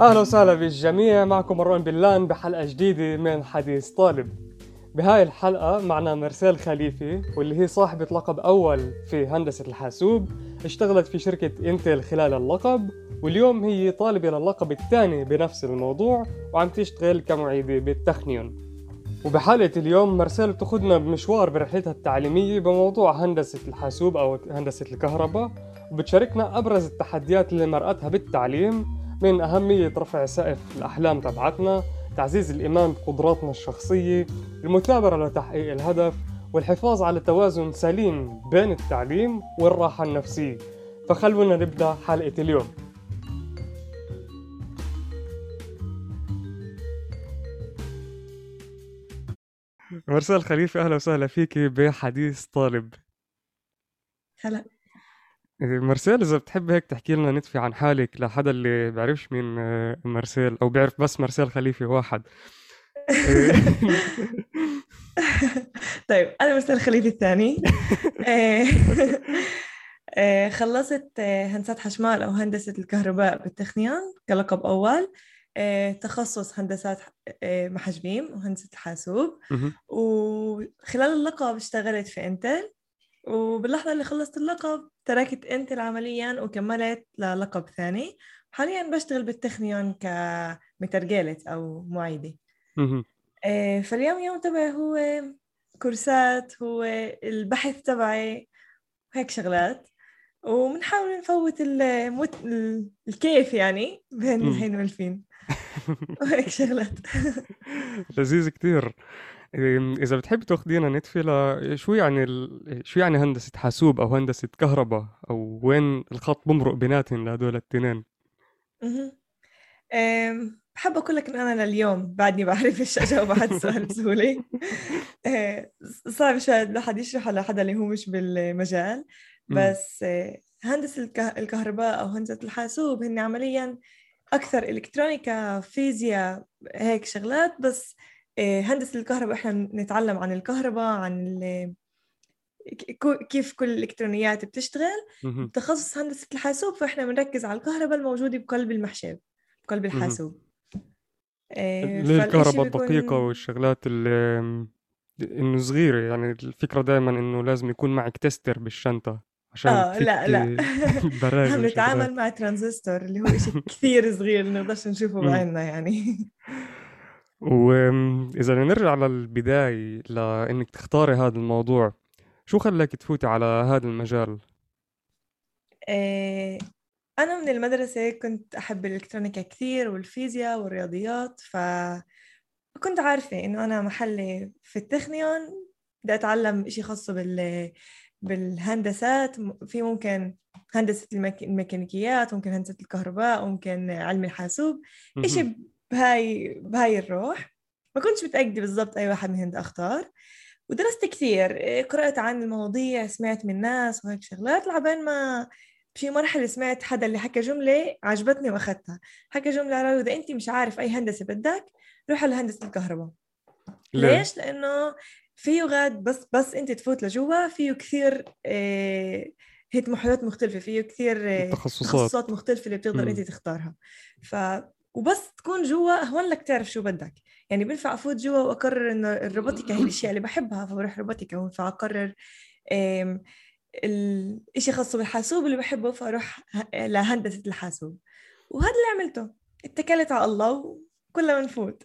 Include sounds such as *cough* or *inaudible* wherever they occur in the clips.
أهلا وسهلا بالجميع معكم مروان بلان بحلقة جديدة من حديث طالب. بهاي الحلقة معنا مرسال خليفي واللي هي صاحبة لقب أول في هندسة الحاسوب. اشتغلت في شركة إنتل خلال اللقب واليوم هي طالبة للقب الثاني بنفس الموضوع وعم تشتغل كمعيدة بالتخنيون. وبحلقة اليوم مرسال بتاخدنا بمشوار برحلتها التعليمية بموضوع هندسة الحاسوب أو هندسة الكهرباء وبتشاركنا أبرز التحديات اللي مرقتها بالتعليم من أهمية رفع سقف الأحلام تبعتنا تعزيز الإيمان بقدراتنا الشخصية المثابرة لتحقيق الهدف والحفاظ على توازن سليم بين التعليم والراحة النفسية. فخلونا نبدأ حلقة اليوم. مرسال خليفة أهلا وسهلا فيك بحديث طالب. هلا. مرسال إذا بتحب هيك تحكي لنا نتفي عن حالك لحدا اللي بيعرفش مين آه، مرسال أو بيعرف بس مرسال خليفة واحد. *laughs* طيب أنا مرسال خليفة الثاني. *laughs* آه، آه، خلصت هندسة حشمال أو هندسة الكهرباء بالتخنيان كلقب أول. تخصص هندسات محجبيم وهندسة الحاسوب وخلال اللقب اشتغلت في انتل وباللحظة اللي خلصت اللقب تركت انتل عمليا وكملت للقب ثاني. حاليا بشتغل بالتخنيون كمترجلة أو معيدة. آه، فاليوم يوم تبعي هو كورسات هو البحث تبعي هيك شغلات. وبنحاول نفوت المت... الكيف يعني بين الحين والفين. *laughs* وهيك شغلات. لذيذ كتير. إذا بتحب تاخدينا نتفي شو يعني ال... شو يعني هندسة حاسوب أو هندسة كهرباء؟ أو وين الخط بمرق بيناتهم لهدول الاثنين؟ بحب أقول لك إن أنا لليوم بعدني بعرفش أجاوب على السؤال بسهولة. أه، صعب شوي الواحد يشرح لحدا اللي هو مش بالمجال. بس أه، هندسة الكهرباء أو هندسة الحاسوب هن عمليا أكثر إلكترونيكا فيزياء هيك شغلات. بس هندسة الكهرباء إحنا نتعلم عن الكهرباء عن كيف كل الإلكترونيات بتشتغل. تخصص هندسة الحاسوب فإحنا بنركز على الكهرباء الموجودة بقلب المحشب بقلب الحاسوب. ليه الكهرباء الدقيقة والشغلات اللي إنه صغيرة يعني الفكرة دائما إنه لازم يكون معك تستر بالشنطة عشان آه لا لا. *laughs* عم *laughs* نتعامل مع ترانزستور اللي هو شيء كثير صغير نقدرش نشوفه بعيننا يعني. *laughs* وإذا نرجع للبداية لإنك تختاري هذا الموضوع شو خلاك تفوتي على هذا المجال؟ إيه أنا من المدرسة كنت أحب الإلكترونيكا كثير والفيزياء والرياضيات فكنت عارفة إنه أنا محلي في التخنيون بدي أتعلم إشي خاص بال بالهندسات في ممكن هندسة الميكانيكيات ممكن هندسة الكهرباء ممكن علم الحاسوب إشي بهاي بهاي الروح. ما كنتش متأكدة بالضبط أي واحد من هند أختار. ودرست كثير. قرأت عن المواضيع سمعت من ناس وهيك شغلات. لعبين ما في مرحلة سمعت حدا اللي حكى جملة عجبتني وأخذتها. حكى جملة على إذا أنت مش عارف أي هندسة بدك روح على هندسة الكهرباء. ليش؟ لأنه فيه غاد بس بس أنت تفوت لجوا. فيه كثير آه هيك محلات مختلفة. فيه كثير آه تخصصات. تخصصات مختلفة اللي بتقدر أنت تختارها. ف وبس تكون جوا هون لك تعرف شو بدك. يعني بينفع أفوت جوا وأقرر إنه الروبوتيكا هي الأشياء اللي بحبها فبروح روبوتيكا وينفع اقرر الشيء خاص بالحاسوب اللي بحبه فأروح لهندسة الحاسوب. وهذا اللي عملته. اتكلت على الله وكلنا بنفوت.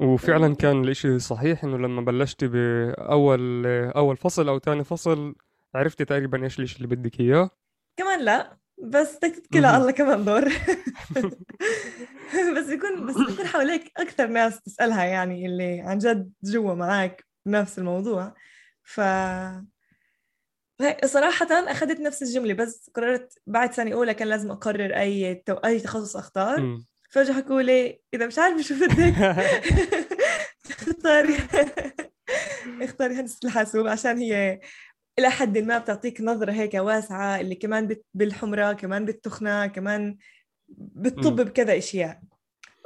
وفعلا كان الإشي صحيح إنه لما بلشتي بأول أول فصل أو ثاني فصل عرفتي تقريبا إيش الإشي اللي بدك إياه. كمان لا. بس على الله كمان دور. *laughs* *laughs* بس يكون بس يكون حواليك أكثر ناس تسألها يعني اللي عن جد جوا معك بنفس الموضوع. ف صراحة أخذت نفس الجملة بس قررت بعد سنة أولى كان لازم أقرر أي تو... أي تخصص أختار. فجأة حكوا لي إذا مش عارفة شو بدك. *laughs* اختاري اختاري هندسة الحاسوب عشان هي إلى حد ما بتعطيك نظرة هيك واسعة اللي كمان بالحمرة كمان بالتخنة كمان بالطب بكذا أشياء.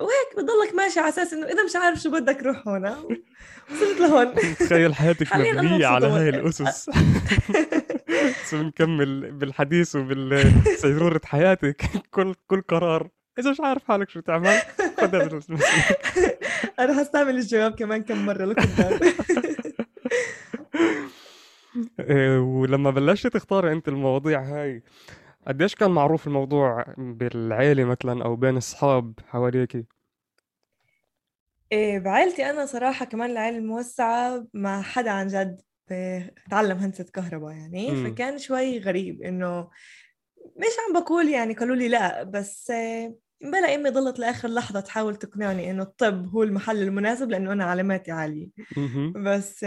وهيك بضلك ماشي على أساس إنه إذا مش عارف شو بدك روح هون وصلت لهون. *laughs* تخيل حياتك مبنية على هاي الأسس. *laughs* *laughs* بس بنكمل بالحديث وبالسيرورة حياتك. كل كل قرار. إذا مش عارف حالك شو تعمل خذ. أنا هستعمل الجواب كمان كم مرة لقدام ولما بلشت تختاري أنت المواضيع هاي قديش كان معروف الموضوع بالعيلة مثلا أو بين اصحاب حواليك إيه بعائلتي أنا صراحة كمان العائله الموسعة ما حدا عن جد بتعلم هندسة كهرباء يعني مم. فكان شوي غريب إنه مش عم بقول يعني قالوا لي لا بس آه، بلا إمي ضلت لآخر لحظة تحاول تقنعني إنه الطب هو المحل المناسب لأنه أنا علاماتي عالية. بس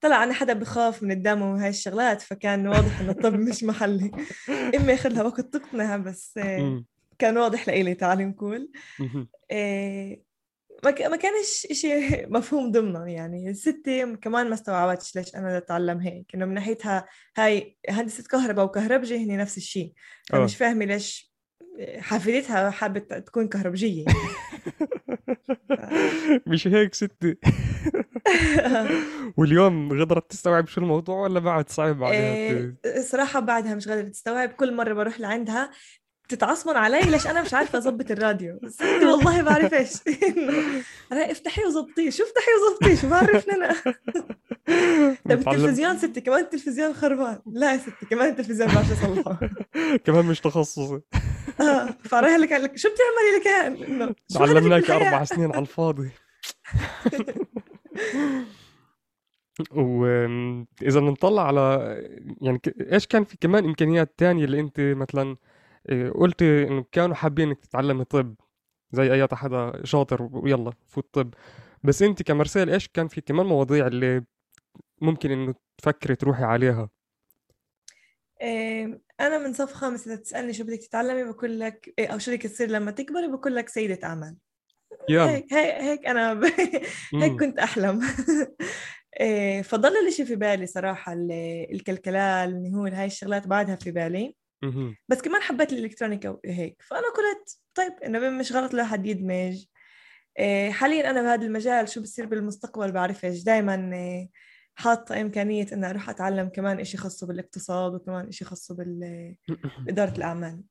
طلع أنا حدا بخاف من الدم وهاي الشغلات فكان واضح إنه الطب مش محلي *laughs* إمي اخذ لها وقت تقنعها بس آه،. كان واضح لإلي تعالي نقول. إيه، ما كانش إشي *laughs* مفهوم ضمنه يعني ستي كمان ما استوعبتش ليش أنا بدي أتعلم هيك إنه من ناحيتها هاي هندسة كهرباء وكهربجي هني نفس الشيء آه. فمش فاهمة ليش حفيدتها حابة تكون كهربجية *laughs* مش هيك ستي. *laughs* واليوم قدرت تستوعب شو الموضوع ولا بعد صعب عليها إيه، صراحة بعدها مش قادرة تستوعب. كل مرة بروح لعندها بتتعصبن علي ليش أنا مش عارفة أظبط الراديو؟ ستي والله بعرف إيش. *laughs* افتحيه وظبطيه شو افتحيه وظبطيه شو بعرفني أنا. *laughs* طيب بتعلم- التلفزيون ستي كمان التلفزيون خربان. لا يا ستي كمان التلفزيون ما بعرف أصلحه. كمان مش تخصصي. آه فرايح لك قال لك شو بتعملي لك كان إنه شو هدفك علمناك بالحياة؟ أربع سنين على الفاضي. *laughs* واذا بنطلع على يعني إيش كان في كمان إمكانيات تانية اللي أنت مثلا إيه، قلتي إنه كانوا حابين إنك تتعلمي طب زي أي حدا شاطر ويلا فوت طب. بس أنت كمرسال إيش كان في كمان مواضيع اللي ممكن إنه تفكري تروحي عليها؟ إيه، أنا من صف خامس إذا تسألني شو بدك تتعلمي بقول لك إيه، أو شو بدك تصير لما تكبري بقول لك سيدة أعمال. هيك هيك هيك أنا ب... *laughs* هيك كنت أحلم. *laughs* إيه، فضل الإشي في بالي صراحة ال- الكلكلة النهول هاي الشغلات بعدها في بالي. بس كمان حبيت الإلكترونيكا وهيك فأنا قلت طيب إنه مش غلط الواحد يدمج. إيه، حاليا أنا بهذا المجال شو بصير بالمستقبل بعرفش دائما حاطة إمكانية إني أروح أتعلم كمان إشي خاصة بالاقتصاد وكمان إشي خاصة بال- *laughs* بإدارة الأعمال.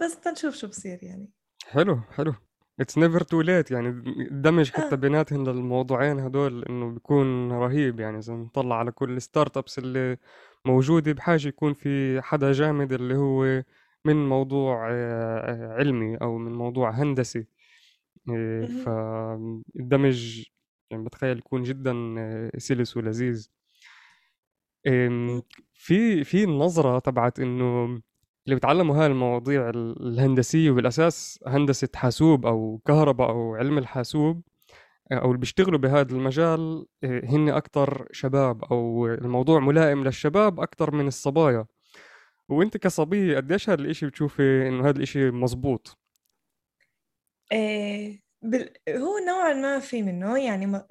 بس تنشوف شو بصير يعني. حلو حلو. it's never too late يعني. الدمج حتى آه. بيناتهم للموضوعين هدول إنه بيكون رهيب يعني. إذا نطلع على كل ال start ups اللي موجودة بحاجة يكون في حدا جامد اللي هو من موضوع آه، علمي أو من موضوع هندسي. إيه،. فالدمج يعني بتخيل يكون جدا آه، سلس ولذيذ. في في النظرة تبعت إنه اللي بيتعلموا هاي المواضيع ال- الهندسية وبالأساس هندسة حاسوب أو كهرباء أو علم الحاسوب أو اللي بيشتغلوا بهذا المجال إيه، هن أكتر شباب أو الموضوع ملائم للشباب أكتر من الصبايا. وأنت كصبية قديش هذا الإشي بتشوفي إنه هذا الإشي مزبوط إيه بال... هو نوعا ما في منه يعني م...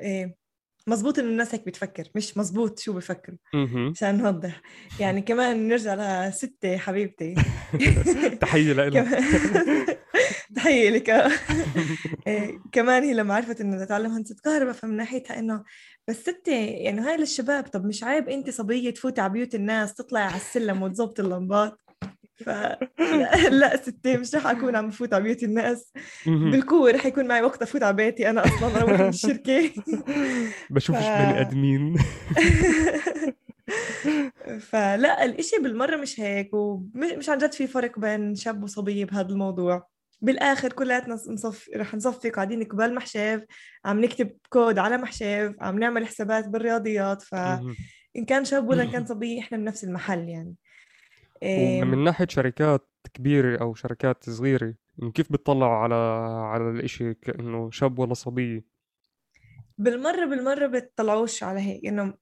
مزبوط إنه الناس هيك بتفكر مش مزبوط شو بفكروا. عشان نوضح. يعني كمان نرجع لستي حبيبتي. *laughs* *laughs* تحية لك كمان تحية لك. إيه، كمان هي لما عرفت إنه تتعلم هندسة كهرباء فمن ناحيتها إنه بس ستي يعني هاي للشباب طب مش عيب أنت صبية تفوتي على بيوت الناس تطلعي على السلم وتظبطي اللمبات؟ ف لا, لا ستي مش رح أكون عم بفوت على بيوت الناس. مهم. بالقوة رح يكون معي وقت أفوت على بيتي أنا أصلا أروح من الشركة. *laughs* بشوفش ف- بني آدمين. *laughs* فلا الإشي بالمرة مش هيك ومش عن جد في فرق بين شاب وصبية بهذا الموضوع. بالآخر كلياتنا نصف رح نصفي قاعدين قبال محشف عم نكتب كود على محشف عم نعمل حسابات بالرياضيات فان مهم. كان شاب ولا *laughs* كان صبية إحنا بنفس المحل يعني. ومن ناحية شركات كبيرة أو شركات صغيرة إنه كيف بتطلعوا على على الإشي كأنه شاب ولا صبية؟ بالمرة بالمرة بتطلعوش على هيك إنه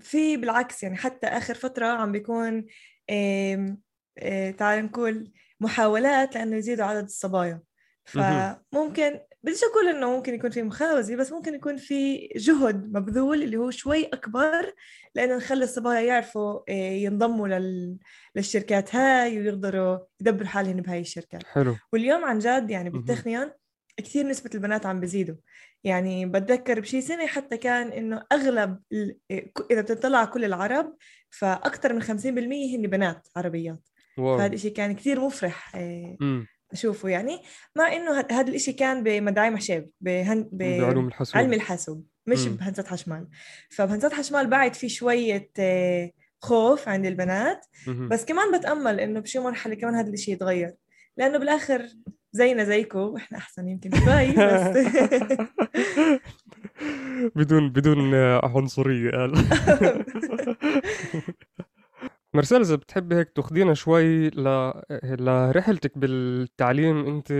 في بالعكس يعني حتى آخر فترة عم بيكون آه، تعال نقول محاولات لأنه يزيدوا عدد الصبايا. فممكن بديش أقول إنه ممكن يكون في مخاوزة بس ممكن يكون في جهد مبذول اللي هو شوي أكبر لأنه نخلي الصبايا يعرفوا آه، ينضموا لل... للشركات هاي ويقدروا يدبروا حالهم بهاي الشركات. حلو. واليوم عن جد يعني. بالتخنيون كثير نسبة البنات عم بزيدوا. يعني بتذكر بشي سنة حتى كان إنه أغلب ال... إذا بتطلع كل العرب فأكثر من 50% هن بنات عربيات. واو. فهذا الشيء كان كثير مفرح امم أشوفه يعني مع إنه هذا الإشي كان بمدعي محشاب بهن... بعلوم الحاسوب علم الحاسوب مش مم. بهندسة حشمال فبهندسة حشمال بعد في شوية آه، خوف عند البنات مهم. بس كمان بتأمل إنه بشي مرحلة كمان هذا الشيء يتغير لأنه بالآخر زينا زيكم إحنا أحسن يمكن شوي بس *laughs* *laughs* بدون بدون عنصرية قال *laughs* مرسال إذا بتحبي هيك تاخدينا شوي ل... لرحلتك بالتعليم؟ أنت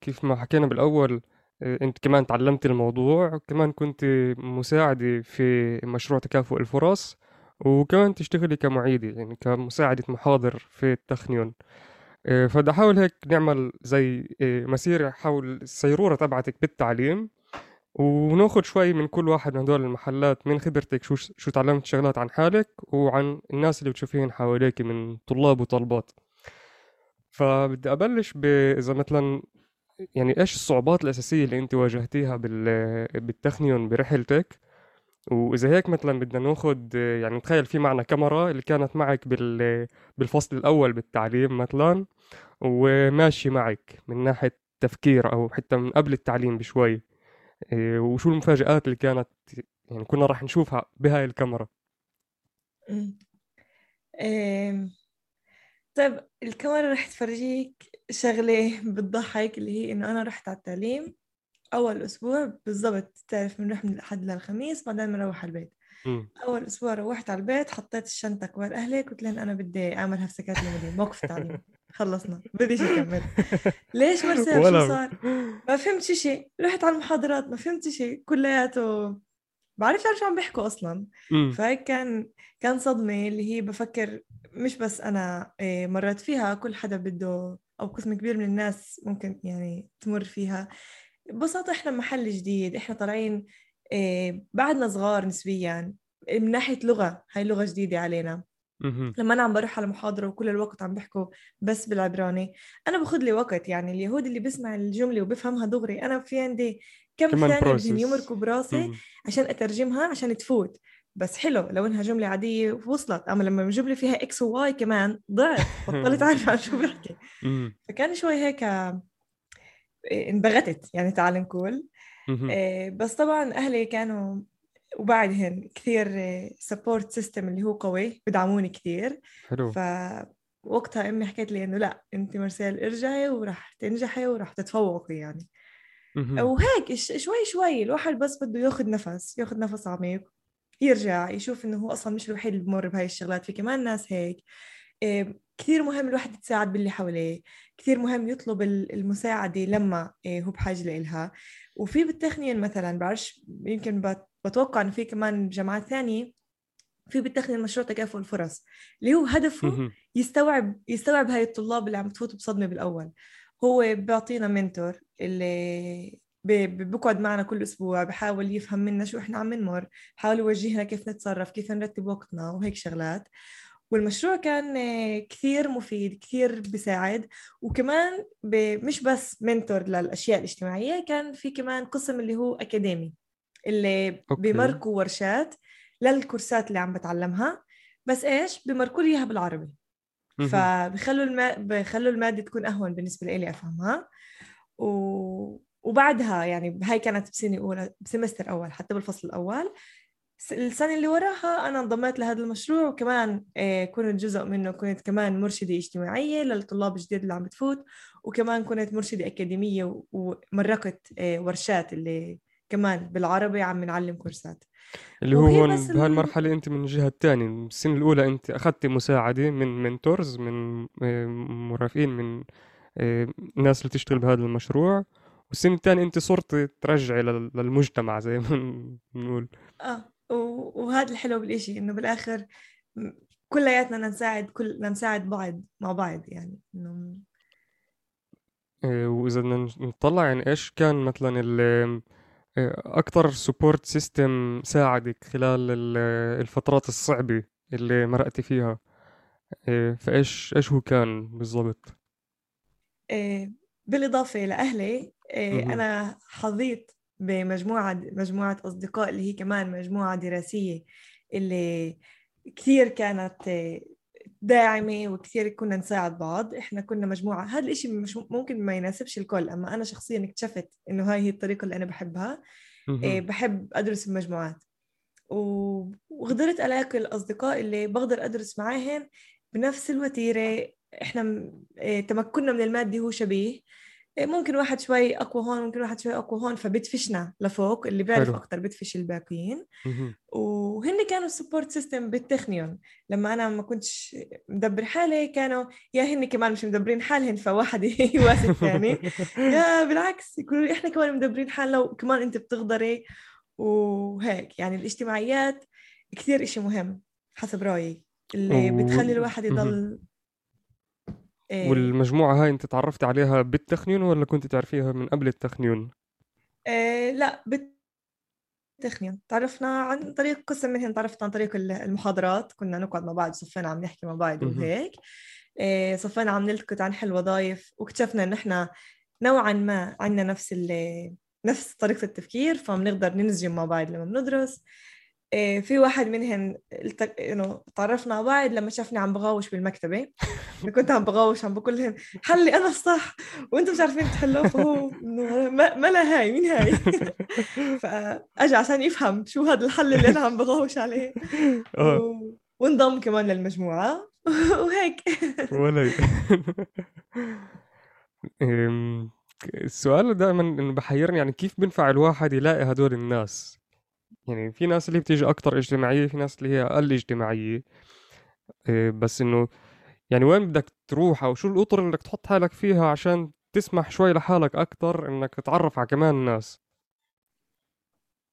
كيف ما حكينا بالأول أنت كمان تعلمت الموضوع وكمان كنت مساعدة في مشروع تكافؤ الفرص وكمان تشتغلي كمعيدة يعني كمساعدة محاضر في التخنيون. إيه، فبدي أحاول هيك نعمل زي إيه، مسيرة حول السيرورة تبعتك بالتعليم. وناخد شوي من كل واحد من هدول المحلات من خبرتك شو شو تعلمت شغلات عن حالك وعن الناس اللي بتشوفيهم حواليك من طلاب وطالبات فبدي أبلش ب إذا مثلا يعني إيش الصعوبات الأساسية اللي أنت واجهتيها بال... بالتخنيون برحلتك؟ وإذا هيك مثلا بدنا ناخد يعني تخيل في معنا كاميرا اللي كانت معك بال... بالفصل الأول بالتعليم مثلا وماشي معك من ناحية تفكير أو حتى من قبل التعليم بشوي. وشو المفاجآت اللي كانت يعني كنا راح نشوفها بهاي الكاميرا. إيه، طيب الكاميرا رح تفرجيك شغلة بتضحك اللي هي إنه أنا رحت على التعليم أول أسبوع بالضبط تعرف بنروح من الأحد للخميس بعدين بنروح على البيت مم. أول أسبوع روحت على البيت حطيت الشنطة كبار أهلي قلت لهم أنا بدي أعمل هفسكات المدينة موقف التعليم *laughs* خلصنا. بديش أكمل. *laughs* ليش مرسال ولا شو صار؟ ما فهمت شيء رحت على المحاضرات ما فهمت شيء كلياته بعرف شو عم بيحكوا أصلا. مم. فهيك كان كان صدمة اللي هي بفكر مش بس أنا إيه، مرت فيها. كل حدا بده أو قسم كبير من الناس ممكن يعني تمر فيها. ببساطة إحنا محل جديد. إحنا طالعين إيه، بعدنا صغار نسبيا من ناحية لغة. هاي لغة جديدة علينا. مهم. لما أنا عم بروح على محاضرة وكل الوقت عم بيحكوا بس بالعبراني أنا باخذ لي وقت يعني اليهودي اللي بيسمع الجملة وبفهمها دغري أنا في عندي كم ثانية بدهم. يمركوا براسي. عشان أترجمها عشان تفوت بس حلو لو إنها جملة عادية وصلت أما لما الجملة فيها X و Y كمان ضعت *laughs* بطلت عارفه عن شو بحكي. فكان شوي هيك إيه، انبغتت يعني تعال نقول. إيه، بس طبعا أهلي كانوا وبعدهن كثير support system اللي هو قوي بدعموني كثير. حلو. فوقتها أمي حكت لي إنه لا أنت مرسال ارجعي وراح تنجحي وراح تتفوقي يعني. وهيك شوي شوي الواحد بس بده ياخذ نفس ياخذ نفس عميق يرجع يشوف إنه هو أصلا مش الوحيد اللي بمر بهاي الشغلات. في كمان ناس هيك إيه، كثير مهم الواحد يتساعد باللي حواليه كثير مهم يطلب ال- المساعدة لما إيه، هو بحاجة لإلها. وفي بالتخنين مثلا بعرفش يمكن بت- بتوقع إنه في كمان جامعات ثانية في بالتخنين مشروع تكافؤ الفرص اللي هو هدفه. يستوعب يستوعب هاي الطلاب اللي عم تفوتوا بصدمة بالأول. هو بيعطينا mentor اللي بقعد معنا كل أسبوع بحاول يفهم منا شو إحنا عم نمر بحاول يوجهنا كيف نتصرف كيف نرتب وقتنا وهيك شغلات. والمشروع كان كثير مفيد كثير بيساعد وكمان مش بس mentor للأشياء الاجتماعية كان في كمان قسم اللي هو أكاديمي اللي أوكي. بيمركوا ورشات للكورسات اللي عم بتعلمها بس إيش بمركوا لي إياها بالعربي. فبخلوا الما... بخلوا المادة تكون أهون بالنسبة لي أفهمها و... وبعدها يعني هاي كانت بسنة أولى بسمستر أول حتى بالفصل الأول السنة اللي وراها أنا انضميت لهذا المشروع وكمان آه، كنت جزء منه كنت كمان مرشدة اجتماعية للطلاب الجديد اللي عم بتفوت وكمان كنت مرشدة أكاديمية ومرقت آه، ورشات اللي كمان بالعربي عم نعلم كورسات. اللي هو هون بهالمرحلة أنت من الجهة الثانية. السنة الأولى أنت أخذت مساعدة من منتورز من آه، مرافقين من آه، الناس اللي تشتغل بهذا المشروع. والسنة الثانية أنت صرت ترجعي لل- للمجتمع زي ما بنقول. آه. و- وهذا الحلو بالإشي إنه بالآخر كلياتنا نساعد كل بدنا نساعد بعض مع بعض يعني إنه آه، وإذا بدنا نطلع يعني إيش كان مثلا ال آه، أكتر support system ساعدك خلال ال- الفترات الصعبة اللي مرقتي فيها آه، فإيش إيش هو كان بالضبط؟ بالإضافة لأهلي. أنا حظيت بمجموعة مجموعة أصدقاء اللي هي كمان مجموعة دراسية اللي كثير كانت داعمة وكثير كنا نساعد بعض. إحنا كنا مجموعة. هذا الإشي مش ممكن ما يناسبش الكل. أما أنا شخصيا اكتشفت إنه هاي هي الطريقة اللي أنا بحبها. إيه بحب أدرس بمجموعات وقدرت ألاقي الأصدقاء اللي بقدر أدرس معاهم بنفس الوتيرة. إحنا إيه تمكننا من المادة هو شبيه. ممكن واحد شوي أقوى هون ممكن واحد شوي أقوى هون فبدفشنا لفوق اللي بيعرف أكثر بدفش الباقيين. وهن كانوا ال support system بالتخنيون. لما أنا ما كنتش مدبر حالي كانوا يا هن كمان مش مدبرين حالهن فواحد *laughs* يواسي الثاني. يا بالعكس يقولوا إحنا كمان مدبرين حالنا وكمان أنت بتقدري وهيك يعني الاجتماعيات كثير إشي مهم حسب رأيي اللي بتخلي الواحد يضل إيه. والمجموعة هاي أنت تعرفت عليها بالتخنيون ولا كنت تعرفيها من قبل التخنيون؟ إيه لا بالتخنيون تعرفنا عن طريق قسم منهم تعرفت عن طريق المحاضرات. كنا نقعد مع بعض صفينا عم نحكي مع بعض وهيك. إيه صفينا عم نلتقط عن حل وظائف. واكتشفنا إن إحنا نوعا ما عندنا نفس نفس طريقة التفكير فبنقدر ننسجم مع بعض لما بندرس. في واحد منهم إنه تعرفنا على بعض لما شافني عم بغاوش بالمكتبة. كنت عم بغاوش عم بقول لهم حلي أنا الصح. وأنتم مش عارفين تحلوه فهو إنه ما لا هاي مين هاي؟ *laughs* فأجى عشان يفهم شو هذا الحل اللي أنا عم بغاوش عليه. *laughs* آه. وانضم كمان للمجموعة. *laughs* وهيك. ولا السؤال دائما إنه بحيرني يعني كيف بينفع الواحد يلاقي هدول الناس؟ يعني في ناس اللي بتيجي أكتر اجتماعية في ناس اللي هي أقل اجتماعية. آه، بس إنه يعني وين بدك تروح أو شو الأطر اللي بدك تحط حالك فيها عشان تسمح شوي لحالك أكتر إنك تتعرف على كمان الناس؟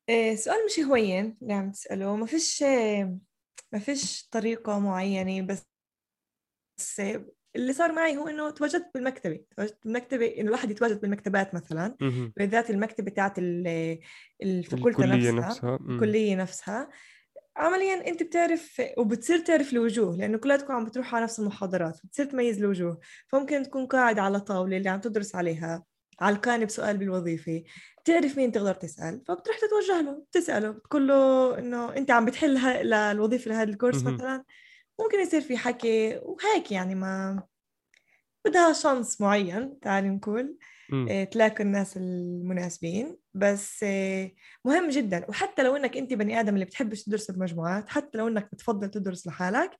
إيه سؤال مش هوين اللي عم تسأله. ما فيش ما فيش طريقة معينة بس بس اللي صار معي هو إنه تواجدت بالمكتبة تواجدت بالمكتبة إنه الواحد يتواجد بالمكتبات مثلا بالذات المكتبة تاعت الفكولتة نفسها, نفسها. الكلية نفسها. عمليا أنت بتعرف وبتصير تعرف الوجوه لأنه كلاتكم عم بتروحوا على نفس المحاضرات بتصير تميز الوجوه. فممكن تكون قاعد على طاولة اللي عم تدرس عليها على الكانب سؤال بالوظيفة تعرف مين تقدر تسأل فبتروح تتوجه له بتساله بتقول له إنه أنت عم بتحل للوظيفة لهذا الكورس مثلا. ممكن يصير في حكي وهيك يعني ما بدها شانس معين تعالي نقول إيه تلاقي الناس المناسبين. بس إيه مهم جدا. وحتى لو إنك أنت بني آدم اللي بتحبش تدرس بمجموعات حتى لو إنك بتفضل تدرس لحالك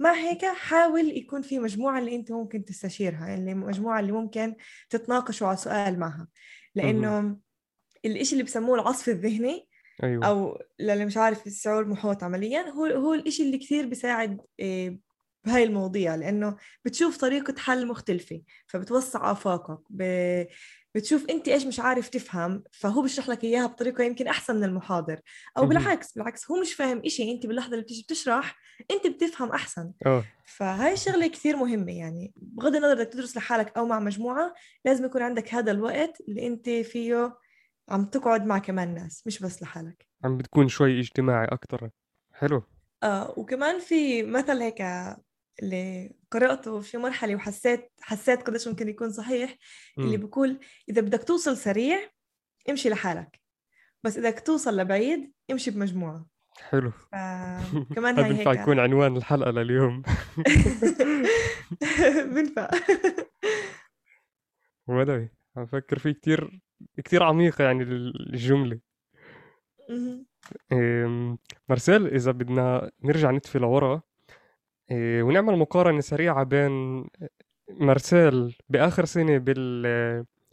مع هيك حاول يكون في مجموعة اللي أنت ممكن تستشيرها اللي مجموعة اللي ممكن تتناقشوا على سؤال معها. لأنه الإشي اللي بسموه العصف الذهني أيوة. أو للي مش عارف الشعور محوط عمليا هو هو الإشي اللي كثير بيساعد إيه، بهاي المواضيع لأنه بتشوف طريقة حل مختلفة فبتوسع آفاقك ب... بتشوف أنت إيش مش عارف تفهم فهو بيشرح لك إياها بطريقة يمكن أحسن من المحاضر أو بالعكس بالعكس هو مش فاهم إشي أنت باللحظة اللي بتيجي بتشرح أنت بتفهم أحسن أوه. فهاي الشغلة كثير مهمة يعني بغض النظر بدك تدرس لحالك أو مع مجموعة لازم يكون عندك هذا الوقت اللي أنت فيه عم تقعد مع كمان ناس مش بس لحالك. عم بتكون شوي اجتماعي أكتر. حلو. آه وكمان في مثل هيك اللي قرأته في مرحلة وحسيت حسيت قديش ممكن يكون صحيح اللي بيقول إذا بدك توصل سريع امشي لحالك. بس إذا بدك توصل لبعيد امشي بمجموعة. حلو. *laughs* كمان هاي هيك. يكون عنوان الحلقة لليوم. *laughs* بنفع. *laughs* ولا عم بفكر فيه كتير. كتير عميقة يعني الجملة مارسيل إذا بدنا نرجع نتفي لورا إيه، ونعمل مقارنة سريعة بين مارسيل بآخر سنة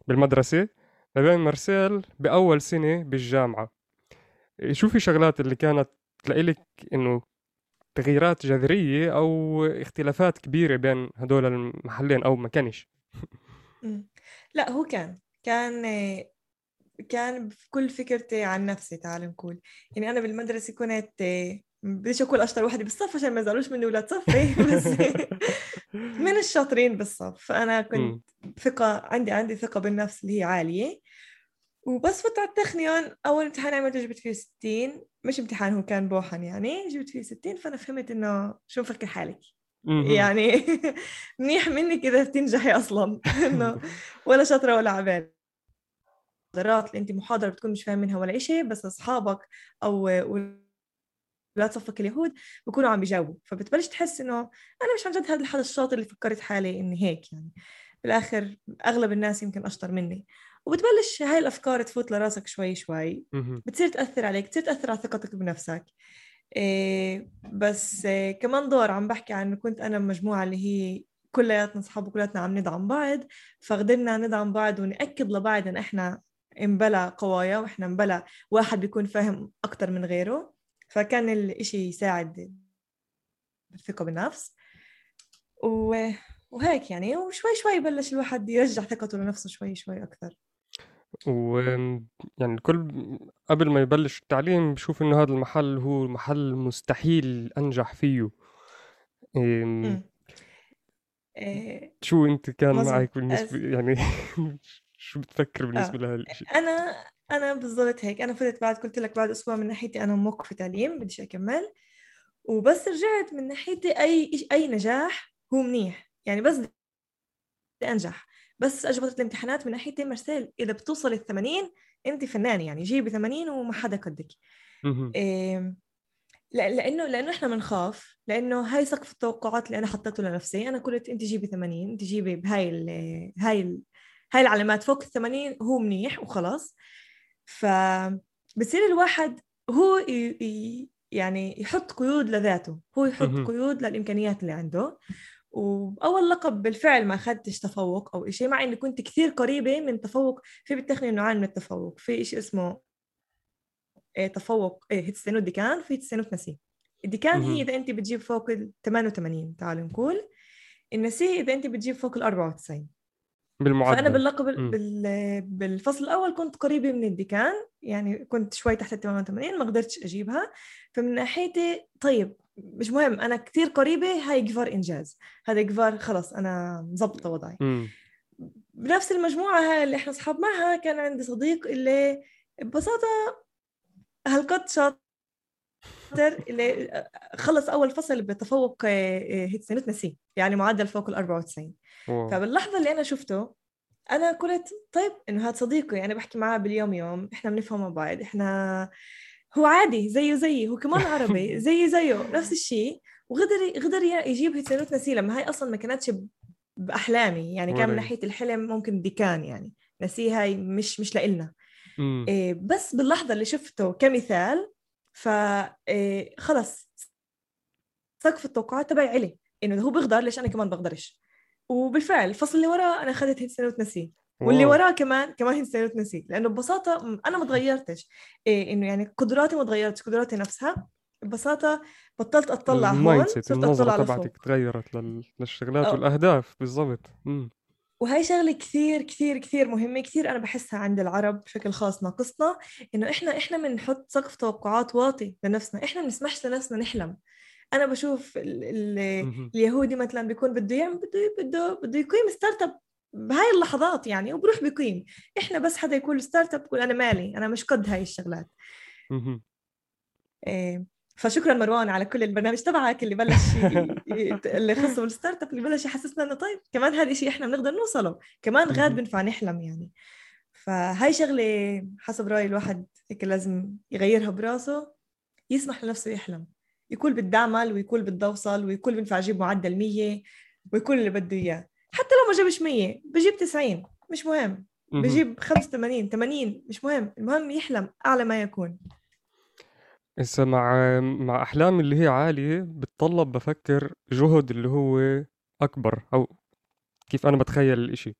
بالمدرسة وبين مارسيل بأول سنة بالجامعة. إيه، شو في شغلات اللي كانت تلاقي لك إنه تغييرات جذرية أو اختلافات كبيرة بين هدول المحلين أو ما كانش. لا هو كان. كان كان كل فكرتي عن نفسي تعال نقول. يعني أنا بالمدرسة كنت بديش أقول أشطر وحدة؟ بالصف عشان ما يزعلوش مني ولاد صفي *laughs* بس من الشاطرين بالصف. فأنا كنت ثقة عندي عندي ثقة بالنفس اللي هي عالية. وبس فت على التخنيون أول امتحان عملته جبت فيه 60 مش امتحان هو كان بوحن يعني. جبت فيه 60 فأنا فهمت إنه شو مفكر حالك. يعني *laughs* منيح منك إذا تنجحي أصلا. *laughs* إنه ولا شاطرة ولا عبالة. محاضرات اللي أنت محاضرة بتكون مش فاهم منها ولا شيء بس أصحابك أو لا صفك اليهود بكونوا عم بيجاوبوا. فبتبلش تحس إنه أنا مش عن جد هذا الحدا الشاطر اللي فكرت حالي إني هيك يعني. بالآخر أغلب الناس يمكن أشطر مني. وبتبلش هاي الأفكار تفوت لراسك شوي شوي. بتصير تأثر عليك بتصير تأثر على ثقتك بنفسك. إيه بس إيه كمان دور عم بحكي عن كنت أنا بمجموعه اللي هي كلياتنا أصحاب وكلياتنا عم ندعم بعض فقدرنا ندعم بعض ونأكد لبعض إن إحنا انبلى قوايا وإحنا انبلى واحد بيكون فاهم أكثر من غيره. فكان الإشي يساعد الثقة بالنفس. و... وهيك يعني وشوي شوي بلش الواحد يرجع ثقته لنفسه شوي شوي أكثر. و يعني الكل قبل ما يبلش التعليم بشوف إنه هذا المحل هو محل مستحيل أنجح فيه. إيه... إيه... شو أنت كان مزبط. معك بالنسبة. يعني؟ *laughs* شو بتفكر بالنسبة آه. لهذا الشيء أنا أنا بالضبط هيك. أنا فتت بعد قلت لك بعد أسبوع من ناحيتي أنا موقفه تعليم بديش أكمل. وبس رجعت من ناحيتي أي أي نجاح هو منيح. يعني بس بدي أنجح. بس فتره الامتحانات من ناحيتي مرسال إذا بتوصل ال 80 أنت فنانه يعني جيبي 80 وما حدا قدك. إيه لأنه لأنه إحنا بنخاف لأنه هاي سقف التوقعات اللي أنا حطيته لنفسي. أنا قلت أنت جيبي 80 أنت جيبي بهاي ال هاي ال هاي العلامات فوق ال 80 هو منيح وخلاص. فبصير الواحد هو يعني يحط قيود لذاته هو يحط قيود للإمكانيات اللي عنده. وأول لقب بالفعل ما أخذتش تفوق أو شيء مع إني كنت كثير قريبة من تفوق في بالتخنيون نوعين من التفوق. في شيء اسمه إيه تفوق إيه הצטיינות דיקן في הצטיינות נשיא ال דיקן هي إذا أنت بتجيب فوق ال 88 تعالوا نقول. ال נשיא إذا أنت بتجيب فوق ال 94 بالمعدل. فأنا باللقب بال... بالفصل الأول كنت قريبة من الديكان يعني كنت شوي تحت ال 88 ما قدرتش أجيبها. فمن ناحيتي طيب مش مهم أنا كثير قريبة هاي جفار إنجاز. هذا جفار خلص أنا مظبطة وضعي. م. بنفس المجموعة هاي اللي إحنا أصحاب معها كان عندي صديق اللي ببساطة هالقد شاطر اللي خلص أول فصل بتفوق هيك سنتنا سي يعني معدل فوق ال 94 فباللحظة اللي أنا شفته أنا قلت طيب إنه هذا صديقي يعني بحكي معاه باليوم يوم إحنا بنفهم بعض إحنا هو عادي زيه زيي هو كمان عربي *laughs* زي زيه نفس الشيء وقدر قدر يجيب هيتسانوت نسي لما هاي أصلا ما كانتش بأحلامي يعني كان من ناحية الحلم ممكن ديكان يعني نسي هاي مش مش لإلنا. إيه بس باللحظة اللي شفته كمثال ف إيه خلص سقف التوقعات تبعي علي إنه هو بيقدر ليش أنا كمان بقدرش وبالفعل الفصل اللي وراه أنا أخذت هيد سنه وتنسي واللي وراه كمان كمان هيد سنه وتنسي لأنه ببساطة أنا ما تغيرتش. إيه إنه يعني قدراتي ما تغيرتش. قدراتي نفسها. ببساطة بطلت أطلع هون صرت النظرة تبعتك تغيرت للشغلات أو. والأهداف. بالضبط. وهي شغلة كثير كثير كثير مهمة. كثير أنا بحسها عند العرب بشكل خاص ناقصنا. إنه إحنا إحنا بنحط سقف توقعات واطي لنفسنا. إحنا بنسمحش لنفسنا نحلم. أنا بشوف ال ال اليهودي مثلا بيكون بده يعمل بده بده بده يقيم start up بهاي اللحظات يعني وبروح بيقيم. إحنا بس حدا يقول start up بقول أنا مالي أنا مش قد هاي الشغلات. إيه فشكرا مروان على كل البرنامج تبعك اللي بلش اللي خصه بال start up اللي بلش يحسسنا إنه طيب كمان هذا الشيء إحنا بنقدر نوصله. كمان غاد بنفع نحلم يعني. فهاي شغلة حسب رايي الواحد هيك لازم يغيرها براسه يسمح لنفسه يحلم. يكون بدي اعمل ويكون بدي اوصل ويكون بنفع أجيب معدل 100 ويكون اللي بده إياه. حتى لو ما جابش 100 بجيب 90 مش مهم. بجيب 85 80 مش مهم. المهم يحلم أعلى ما يكون. هسه مع مع احلام اللي هي عالية بتطلب بفكر جهد اللي هو أكبر أو كيف أنا بتخيل الإشي.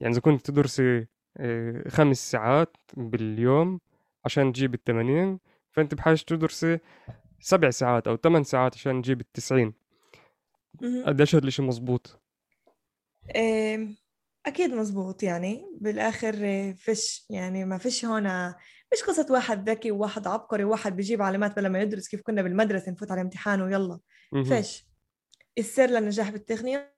يعني إذا كنت تدرسي آه، خمس ساعات باليوم عشان تجيب الثمانين فأنت بحاجة تدرسي سبع ساعات أو ثمان ساعات عشان نجيب التسعين. قديش هذا الإشي مزبوط أكيد مزبوط يعني. بالآخر فيش يعني ما فيش هون مش قصة واحد ذكي وواحد عبقري وواحد بيجيب علامات بلا ما يدرس كيف كنا بالمدرسة نفوت على امتحان ويلا. فيش. السر للنجاح بالتقنية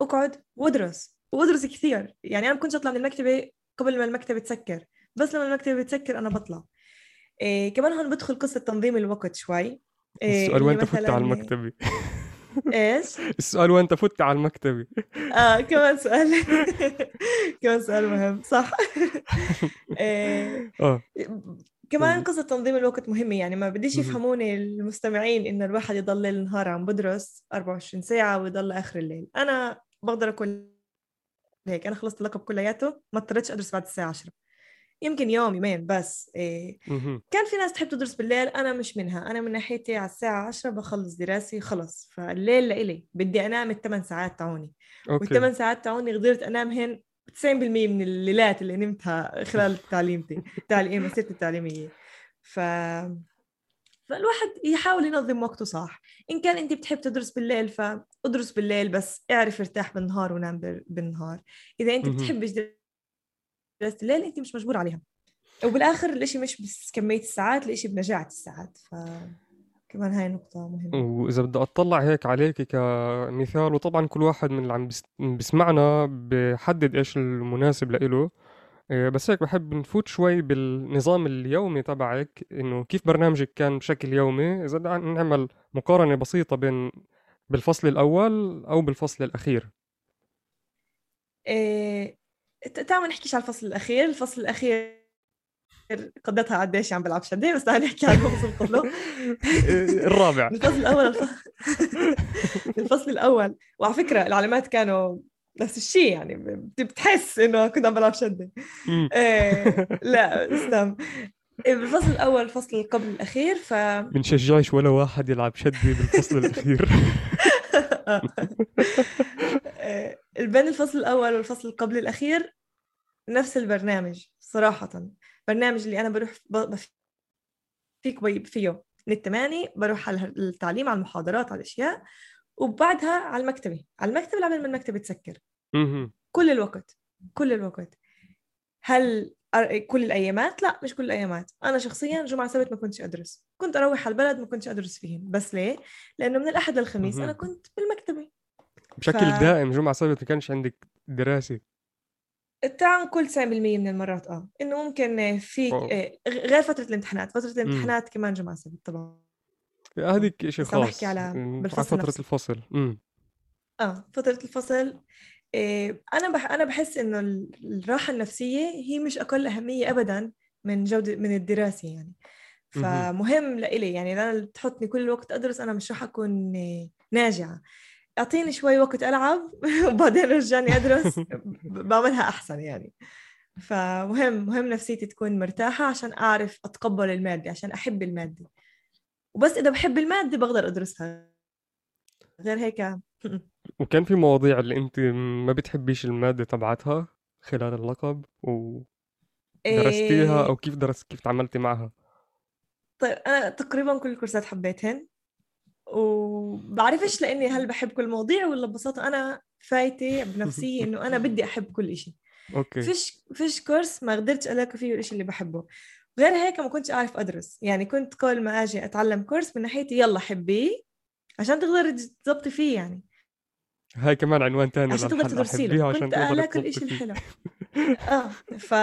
اقعد وادرس. وادرس كثير. يعني أنا ما كنتش أطلع من المكتبة قبل ما المكتبة تسكر. بس لما المكتبة بتسكر أنا بطلع. إيه كمان هون بدخل قصة تنظيم الوقت شوي. إيه السؤال وين تفوت على المكتبة؟ *laughs* إيش؟ السؤال وين تفوت على المكتبة؟ آه كمان سؤال. *laughs* كمان سؤال مهم صح. *laughs* إيه... كمان. قصة تنظيم الوقت مهمة يعني ما بديش. يفهموني المستمعين إنه الواحد يضل ليل نهار عم بدرس 24 ساعة ويضل آخر الليل. أنا بقدر أكون هيك أنا خلصت اللقب كلياته ما اضطريتش أدرس بعد الساعة 10 يمكن يوم يومين بس إيه. كان في ناس تحب تدرس بالليل أنا مش منها. أنا من ناحيتي على الساعة 10 بخلص دراسي خلص فالليل لإلي. بدي أنام الثمان ساعات تاعوني أوكي. والثمان ساعات تاعوني قدرت أنامهن 90% من الليلات اللي نمتها خلال تعليمتي *laughs* تعليم مسيرتي التعليمية. ف فالواحد يحاول ينظم وقته صح. إن كان أنت بتحب تدرس بالليل فادرس بالليل بس اعرف ارتاح بالنهار ونام بال- بالنهار. إذا أنت. بتحبش دراسة الليل أنت مش مجبور عليها. وبالآخر الإشي مش بس كمية الساعات الإشي بنجاعة الساعات. فكمان هاي نقطة مهمة. وإذا بدي أطلع هيك عليك كمثال وطبعا كل واحد من اللي عم بيس- بيسمعنا بحدد إيش المناسب لإله. إيه، بس هيك بحب نفوت شوي بالنظام اليومي تبعك إنه كيف برنامجك كان بشكل يومي. إذا بدنا نعمل مقارنة بسيطة بين بالفصل الأول أو بالفصل الأخير. إيه... ت- تعالوا نحكيش على الفصل الأخير. الفصل الأخير قضيتها قديش عم بلعب شدة بس تعالوا نحكي عن الفصل قبله. إيه، *laughs* الرابع. الفصل الأول الف... *laughs* الفصل الأول. وعلى فكرة العلامات كانوا نفس الشيء يعني بت- بتحس إنه كنت عم بلعب مم. *laughs* إيه... لا استنى بالفصل الأول الفصل قبل الأخير ف بنشجعش ولا واحد يلعب شدة بالفصل الأخير. آه، بين الفصل الأول والفصل اللي قبل الأخير نفس البرنامج صراحة برنامج اللي أنا بروح بي- فيه من الثمانية بروح على التعليم على المحاضرات على الأشياء وبعدها على المكتبة على المكتبة لعبل ما المكتبة تسكر. كل الوقت كل الوقت هل كل الأيامات؟ لا مش كل الأيامات أنا شخصيا جمعة سبت ما كنتش أدرس كنت أروح على البلد ما كنتش أدرس فيهن بس ليه؟ لأنه من الأحد للخميس أنا مهم. كنت بالمكتبة بشكل ف- دائم جمعة سبت ما كانش عندك دراسة. التعاون كل 90% من المرات آه. إنه ممكن في. آه، غير فترة الامتحانات فترة الامتحانات كمان جمعة سبت طبعا. هذيك شيء خاص بحكي على- بالفصل فترة نفسه. الفصل. امم آه فترة الفصل آه، أنا بح أنا بحس إنه ال- الراحة النفسية هي مش أقل أهمية ابدا من جودة من الدراسة يعني. مهم. فمهم لإلي يعني إذا أنا تحطني كل الوقت أدرس أنا مش راح أكون ناجعة. أعطيني شوي وقت ألعب *laughs* وبعدين رجعني أدرس. بعملها أحسن يعني. فمهم مهم نفسيتي تكون مرتاحة عشان أعرف أتقبل المادة عشان أحب المادة. وبس إذا بحب المادة بقدر أدرسها. غير هيك. *laughs* وكان في مواضيع اللي أنت ما بتحبيش المادة تبعتها خلال اللقب ودرستيها إيه، أو كيف درست كيف تعاملتي معها؟ طيب أنا تقريبا كل الكورسات حبيتهن. وبعرفش لأني هل بحب كل المواضيع ولا ببساطة أنا فايتة بنفسية *laughs* إنه أنا بدي أحب كل إشي. أوكي. فيش فيش كورس ما قدرتش ألاقي فيه الشيء اللي بحبه. غير هيك ما كنتش أعرف أدرس. يعني كنت كل ما أجي أتعلم كورس من ناحيتي يلا حبيه عشان تقدري تضبطي فيه يعني. هاي كمان عنوان تاني عشان تقدر تدرسي له عشان كنت ألاقي تضبطي الشيء فيه. الحلو. *laughs* آه ف...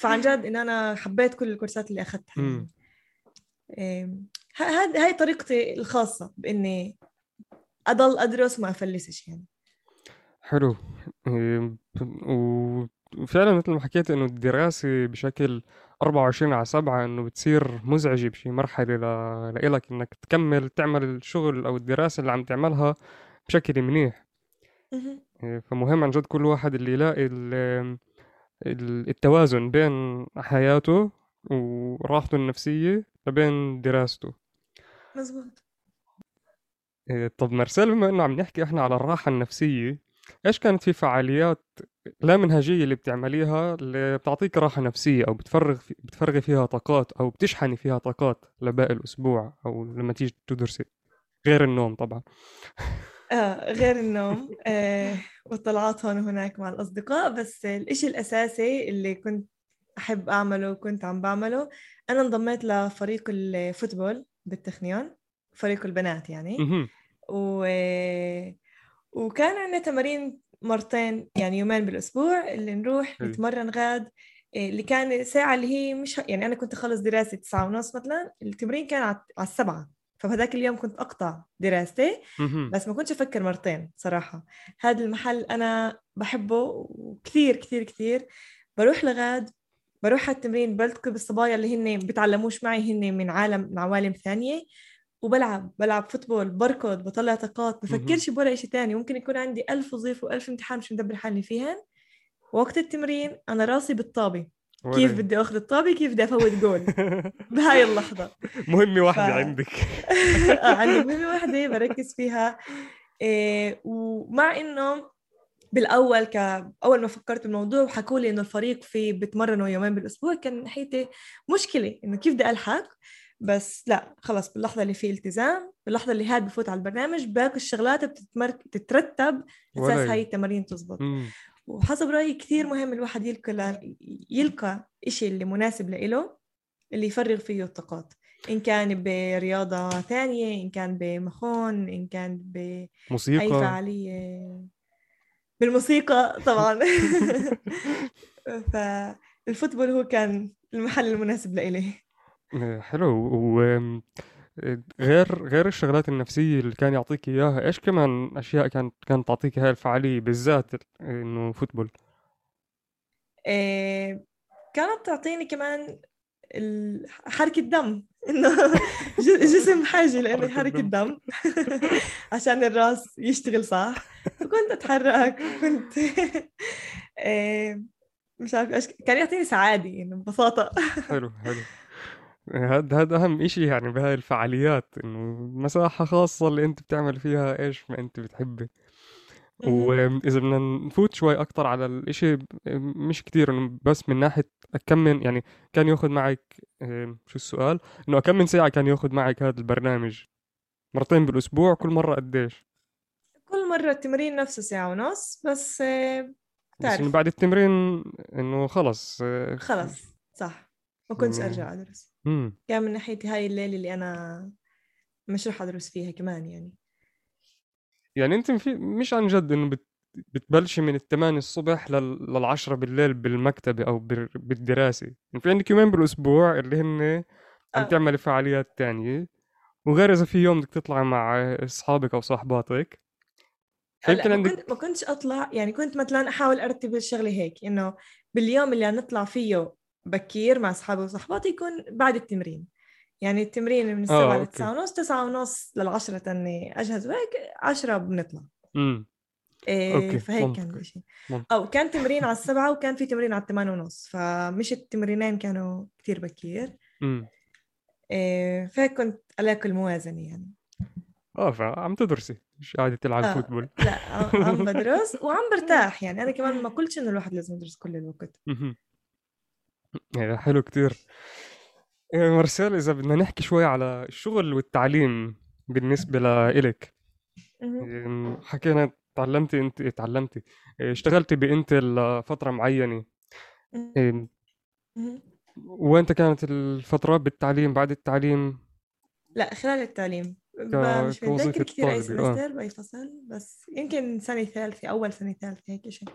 فعن جد إن أنا حبيت كل الكورسات اللي أخذتها. هاي طريقتي الخاصة بإني أضل أدرس وما أفلسش يعني حلو وفعلا مثل ما حكيت إنه الدراسة بشكل 24 على 7 إنه بتصير مزعجة بشي مرحلة. لإلك إنك تكمل تعمل الشغل أو الدراسة اللي عم تعملها بشكل منيح. إيه، فمهم عن جد كل واحد اللي يلاقي ال- ال- التوازن بين حياته وراحته النفسية وبين دراسته مزبوط إيه، طب مرسال بما إنه عم نحكي إحنا على الراحة النفسية إيش كانت في فعاليات لا منهجية اللي بتعمليها اللي بتعطيك راحة نفسية أو بتفرغ في بتفرغي فيها طاقات أو بتشحني فيها طاقات لباقي الأسبوع أو لما تيجي تدرسي؟ غير النوم طبعا. آه غير النوم آه والطلعات هون وهناك مع الأصدقاء بس الإشي الأساسي اللي كنت أحب أعمله وكنت عم بعمله أنا انضميت لفريق الفوتبول. بالتخنيون فريق البنات يعني مهم. و... وكان عندنا تمارين مرتين يعني يومين بالأسبوع اللي نروح حلو. نتمرن غاد إيه، اللي كان ساعة اللي هي مش يعني أنا كنت أخلص دراستي تسعة ونص مثلا التمرين كان على السبعة فبهذاك اليوم كنت أقطع دراستي. بس ما كنتش أفكر مرتين صراحة هذا المحل أنا بحبه وكثير كثير كثير بروح لغاد بروح على التمرين بلتقي بالصبايا اللي هن بتعلموش معي هن من عالم من عوالم ثانية وبلعب بلعب football بركض بطلع طاقات بفكرش بولا شيء تاني. ممكن يكون عندي ألف وظيفة وألف امتحان مش مدبر حالي فيهن. وقت التمرين أنا راسي بالطابة كيف بدي آخذ الطابه كيف بدي أفوت *laughs* جول؟ بهاي اللحظة. مهمة واحدة ف... عندك. *laughs* آه عندي مهمة واحدة بركز فيها. إيه ومع إنه بالأول ك أول ما فكرت بالموضوع حكوا لي إنه الفريق في بتمرنوا يومين بالأسبوع كان ناحيتي مشكلة إنه كيف بدي ألحق؟ بس لا خلص باللحظة اللي في التزام باللحظة اللي هاد بفوت على البرنامج باقي الشغلات بتتمر... بتترتب أساس هاي التمارين تزبط. وحسب رأيي كثير مهم الواحد يلقى يلقى إشي اللي مناسب له اللي يفرغ فيه الطاقات. إن كان برياضة ثانية إن كان بمخون إن كان بموسيقى أي فعالية. بالموسيقى طبعا. *laughs* *laughs* فالفوتبول هو كان المحل المناسب لإلي. حلو. و غير غير الشغلات النفسية اللي كان يعطيك إياها إيش كمان أشياء كانت كانت تعطيك هاي الفعالية بالذات إنه فوتبول؟ إيه كانت تعطيني كمان حركة دم. إنه *laughs* جسم حاجة لإنه حركة دم. *laughs* عشان الراس يشتغل صح. فكنت أتحرك كنت *laughs* إيه مش عارف إيش كان يعطيني سعادة يعني ببساطة. حلو حلو. هذا هذا أهم إشي يعني بهاي الفعاليات إنه مساحة خاصة اللي أنت بتعمل فيها إيش ما أنت بتحبي. وإذا بدنا نفوت شوي أكثر على الإشي مش إنه بس من ناحية كم يعني كان ياخذ معك شو السؤال؟ إنه كم من ساعة كان ياخذ معك هذا البرنامج مرتين بالأسبوع كل مرة قديش؟ كل مرة التمرين نفسه ساعة ونص بس تعرف بس إنه بعد التمرين إنه خلص خلص صح. ما كنتش أرجع أدرس. كان من ناحيتي هاي الليلة اللي أنا مش رح أدرس فيها كمان يعني. يعني أنت في مش عن جد إنه بت... بتبلشي من الثمانية الصبح لل... للعشرة بالليل بالمكتبة أو بالدراسة. يعني في عندك يومين بالأسبوع اللي هن عم آه. تعملي فعاليات تانية. وغير إذا في يوم بدك تطلعي مع أصحابك أو صاحباتك. فيمكن عندك ما, كنت ما كنتش أطلع يعني كنت مثلا أحاول أرتب الشغلة هيك إنه باليوم اللي نطلع فيه بكير مع أصحابي وصحباتي يكون بعد التمرين. يعني التمرين من السبعة لتسعة ونص تسعة ونص للعشرة تاني أجهز وهيك عشرة بنطلع. امم إيه أوكي. فهيك كان الشيء أو كان تمرين على السبعة وكان في تمرين على الثمانية ونص فمش التمرينين كانوا كتير بكير. امم إيه فهيك كنت ألاقي الموازنة يعني. آه فعم تدرسي مش قاعدة تلعب آه. football. لا عم *laughs* بدرس وعم برتاح يعني. أنا كمان ما قلتش إنه الواحد لازم يدرس كل الوقت. إيه، حلو كتير. مرسال إذا بدنا نحكي شوي على الشغل والتعليم بالنسبة لإلك. إيه، حكينا تعلمتي أنت تعلمتي. اشتغلتي بإنتل لفترة معينة. وانت كانت الفترات بالتعليم بعد التعليم؟ لا خلال التعليم. مش متذكر كثير أي سمستر بأي فصل بس يمكن سنة ثالثة أول سنة ثالثة هيك شيء.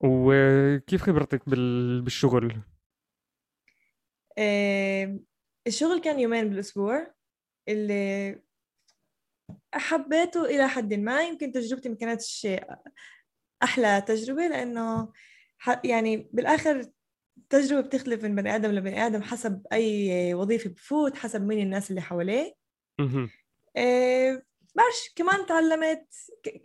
وكيف خبرتك بالشغل؟ الشغل كان يومين بالأسبوع اللي حبيته إلى حد ما. يمكن تجربتي ما كانتش أحلى تجربة لأنه يعني بالآخر تجربة بتختلف من بني آدم لبني آدم حسب أي وظيفة بفوت حسب مين الناس اللي حواليه. بعرفش كمان تعلمت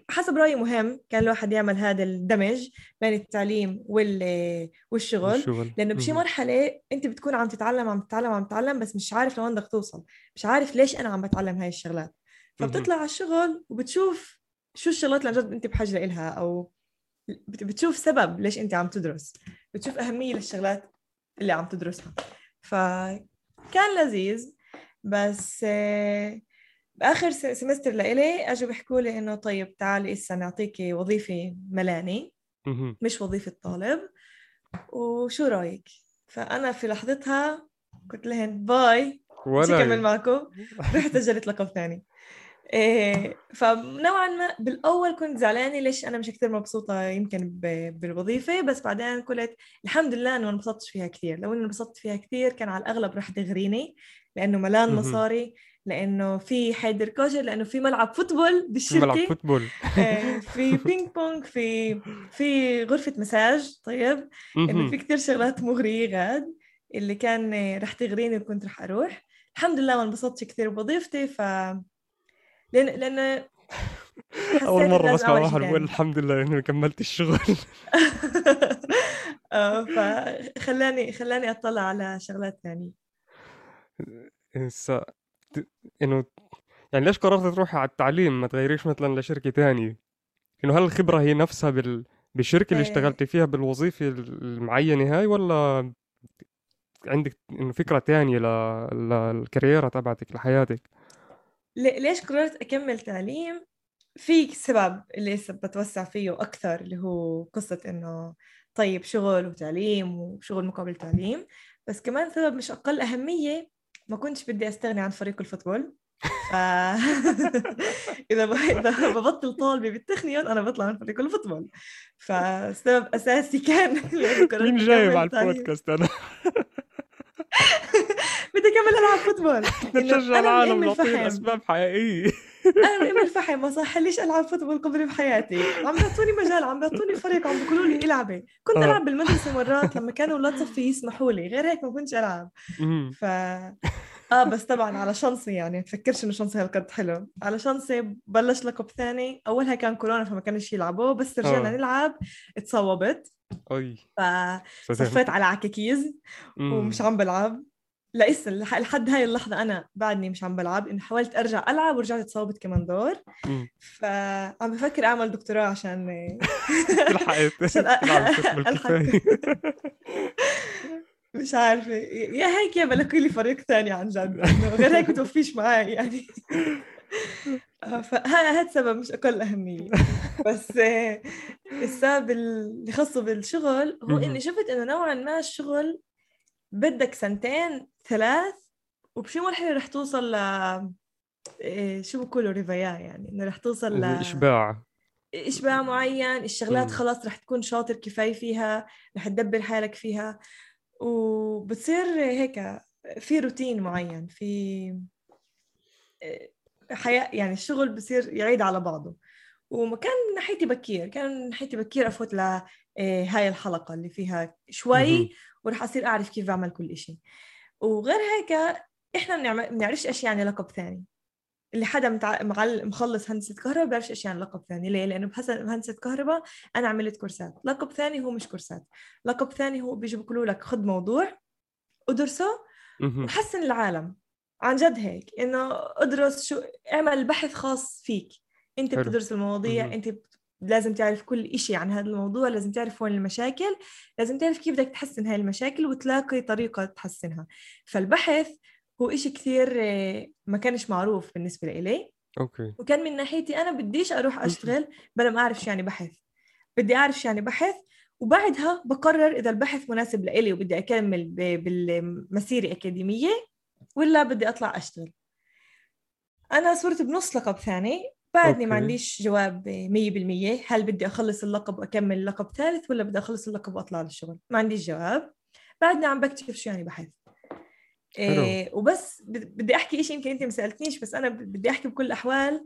حسب رأيي مهم كان الواحد يعمل هذا الدمج بين التعليم وال والشغل, والشغل. لأنه بشي مرحلة أنت بتكون عم تتعلم عم تتعلم عم تتعلم بس مش عارف لوين بدك توصل. مش عارف ليش أنا عم بتعلم هاي الشغلات. فبتطلع على الشغل وبتشوف شو الشغلات اللي جد أنت بحاجة لها أو بتشوف سبب ليش أنت عم تدرس. بتشوف أهمية للشغلات اللي عم تدرسها. فكان لذيذ بس بآخر سمستر لإلي أجوا بيحكوا لي إنه طيب تعالي هسه نعطيكي وظيفة ملاني مش وظيفة طالب. وشو رأيك؟ فأنا في لحظتها قلت لهن باي ولا كمل معكم رحت سجلت لقب ثاني. إيه فنوعا ما بالأول كنت زعلانة ليش أنا مش كثير مبسوطة يمكن بالوظيفة بس بعدين قلت الحمد لله إنه ما انبسطتش فيها كثير لو إني انبسطت فيها كثير كان على الأغلب رح تغريني لأنه ملان مصاري. لأنه في חדר כושר لأنه في ملعب football بالشركة. ملعب football. آه، في *laughs* ping pong في في غرفة مساج طيب. إنه في كثير شغلات مغرية غاد اللي كان آه، رح تغريني وكنت رح أروح. الحمد لله ما انبسطتش كثير بوظيفتي ف لأن لأن *laughs* أول مرة بسمع واحد بقول الحمد لله إني كملت الشغل. *laughs* آه فخلاني خلاني أطلع على شغلات ثانية إنه يعني ليش قررت تروحي على التعليم ما تغيريش مثلا لشركة ثانية إنه هل الخبرة هي نفسها بال... بالشركة اللي اشتغلتي فيها بالوظيفة المعينة هاي ولا عندك إنه فكرة ثانية ل... للكاريره تبعتك لحياتك؟ ليش قررت أكمل تعليم؟ في سبب اللي بتوسع فيه أكثر اللي هو قصة إنه طيب شغل وتعليم وشغل مقابل تعليم بس كمان سبب مش أقل أهمية ما كنتش بدي أستغني عن فريق ال football. ف *laughs* إذا إذا ببطل طالبي بالتخنيون أنا بطلع من فريق ال football. فسبب أساسي كان *laughs* مين جاي مع البودكاست أنا؟ *laughs* بدي أكمل العب football. نشجع العالم نعطيه أسباب حقيقية. أنا بام الفحم ما صح ليش العب football قبل بحياتي. عم بيعطوني مجال عم بيعطوني فريق عم بيقولوا لي إلعبي. كنت آه. ألعب بالمدرسة مرات لما كانوا أولاد صفي يسمحوا لي غير هيك ما كنتش ألعب. ف آه بس طبعا على شانسي يعني تفكرش إنه شانسي هالقد حلو. على شانسي بلش لقب ثاني. أولها كان كورونا فما كانش يلعبوا بس رجعنا آه. نلعب. تصوبت اي فصفيت على عكاكيز. ومش عم بلعب. لسه لحد هاي اللحظة أنا بعدني مش عم بلعب إنه حاولت أرجع ألعب ورجعت تصوبت كمان دور. فعم بفكر أعمل دكتوراه عشان *laughs* لحقت *laughs* *laughs* مش عارفة. يا هيك يا بلاقي لي فريق ثاني عن جد غير هيك بتوفيش معي يعني. فهذا السبب مش أقل أهمية. بس السبب اللي خاصه بالشغل هو إني شفت إنه نوعا ما الشغل بدك سنتين ثلاث وبشي مرحلة رح توصل ل إيه، شو بقولوا ريفايا يعني إنه رح توصل ل إشباع. إشباع معين الشغلات خلاص رح تكون شاطر كفاية فيها رح تدبر حالك فيها. وبتصير هيك في روتين معين في إيه، حياة يعني الشغل بصير يعيد على بعضه. وكان من ناحيتي بكير كان من ناحيتي بكير أفوت لهاي إيه، الحلقة اللي فيها شوي ورح أصير أعرف كيف بعمل كل إشي. وغير هيك إحنا ما بنعرفش إيش يعني لقب ثاني. اللي حدا متع... معل... مخلص هندسة كهرباء بيعرفش إيش يعني لقب ثاني. ليه؟ لأنه بحسن هندسة كهرباء أنا عملت كورسات. لقب ثاني هو مش كورسات. لقب ثاني هو بيجي بيقولوا لك خذ موضوع ادرسه وحسن العالم. عن جد هيك إنه ادرس شو اعمل بحث خاص فيك. أنت بتدرس المواضيع أنت لازم تعرف كل إشي عن هذا الموضوع لازم تعرف وين المشاكل لازم تعرف كيف بدك تحسن هاي المشاكل وتلاقي طريقة تحسنها. فالبحث هو إشي كثير ما كانش معروف بالنسبة لإلي أوكي. وكان من ناحيتي أنا بديش أروح أشتغل بلا ما أعرف شو يعني بحث. بدي أعرف شو يعني بحث وبعدها بقرر إذا البحث مناسب لإلي وبدي أكمل بالمسيرة الأكاديمية ولا بدي أطلع أشتغل. أنا صرت بنص لقب ثاني بعدني ما عنديش جواب 100% هل بدي أخلص اللقب وأكمل لقب ثالث ولا بدي أخلص اللقب وأطلع للشغل؟ ما عنديش جواب. بعدني عم بكتشف شو يعني بحث. إيه وبس بدي أحكي شيء يمكن أنت ما سألتنيش بس أنا بدي أحكي بكل الأحوال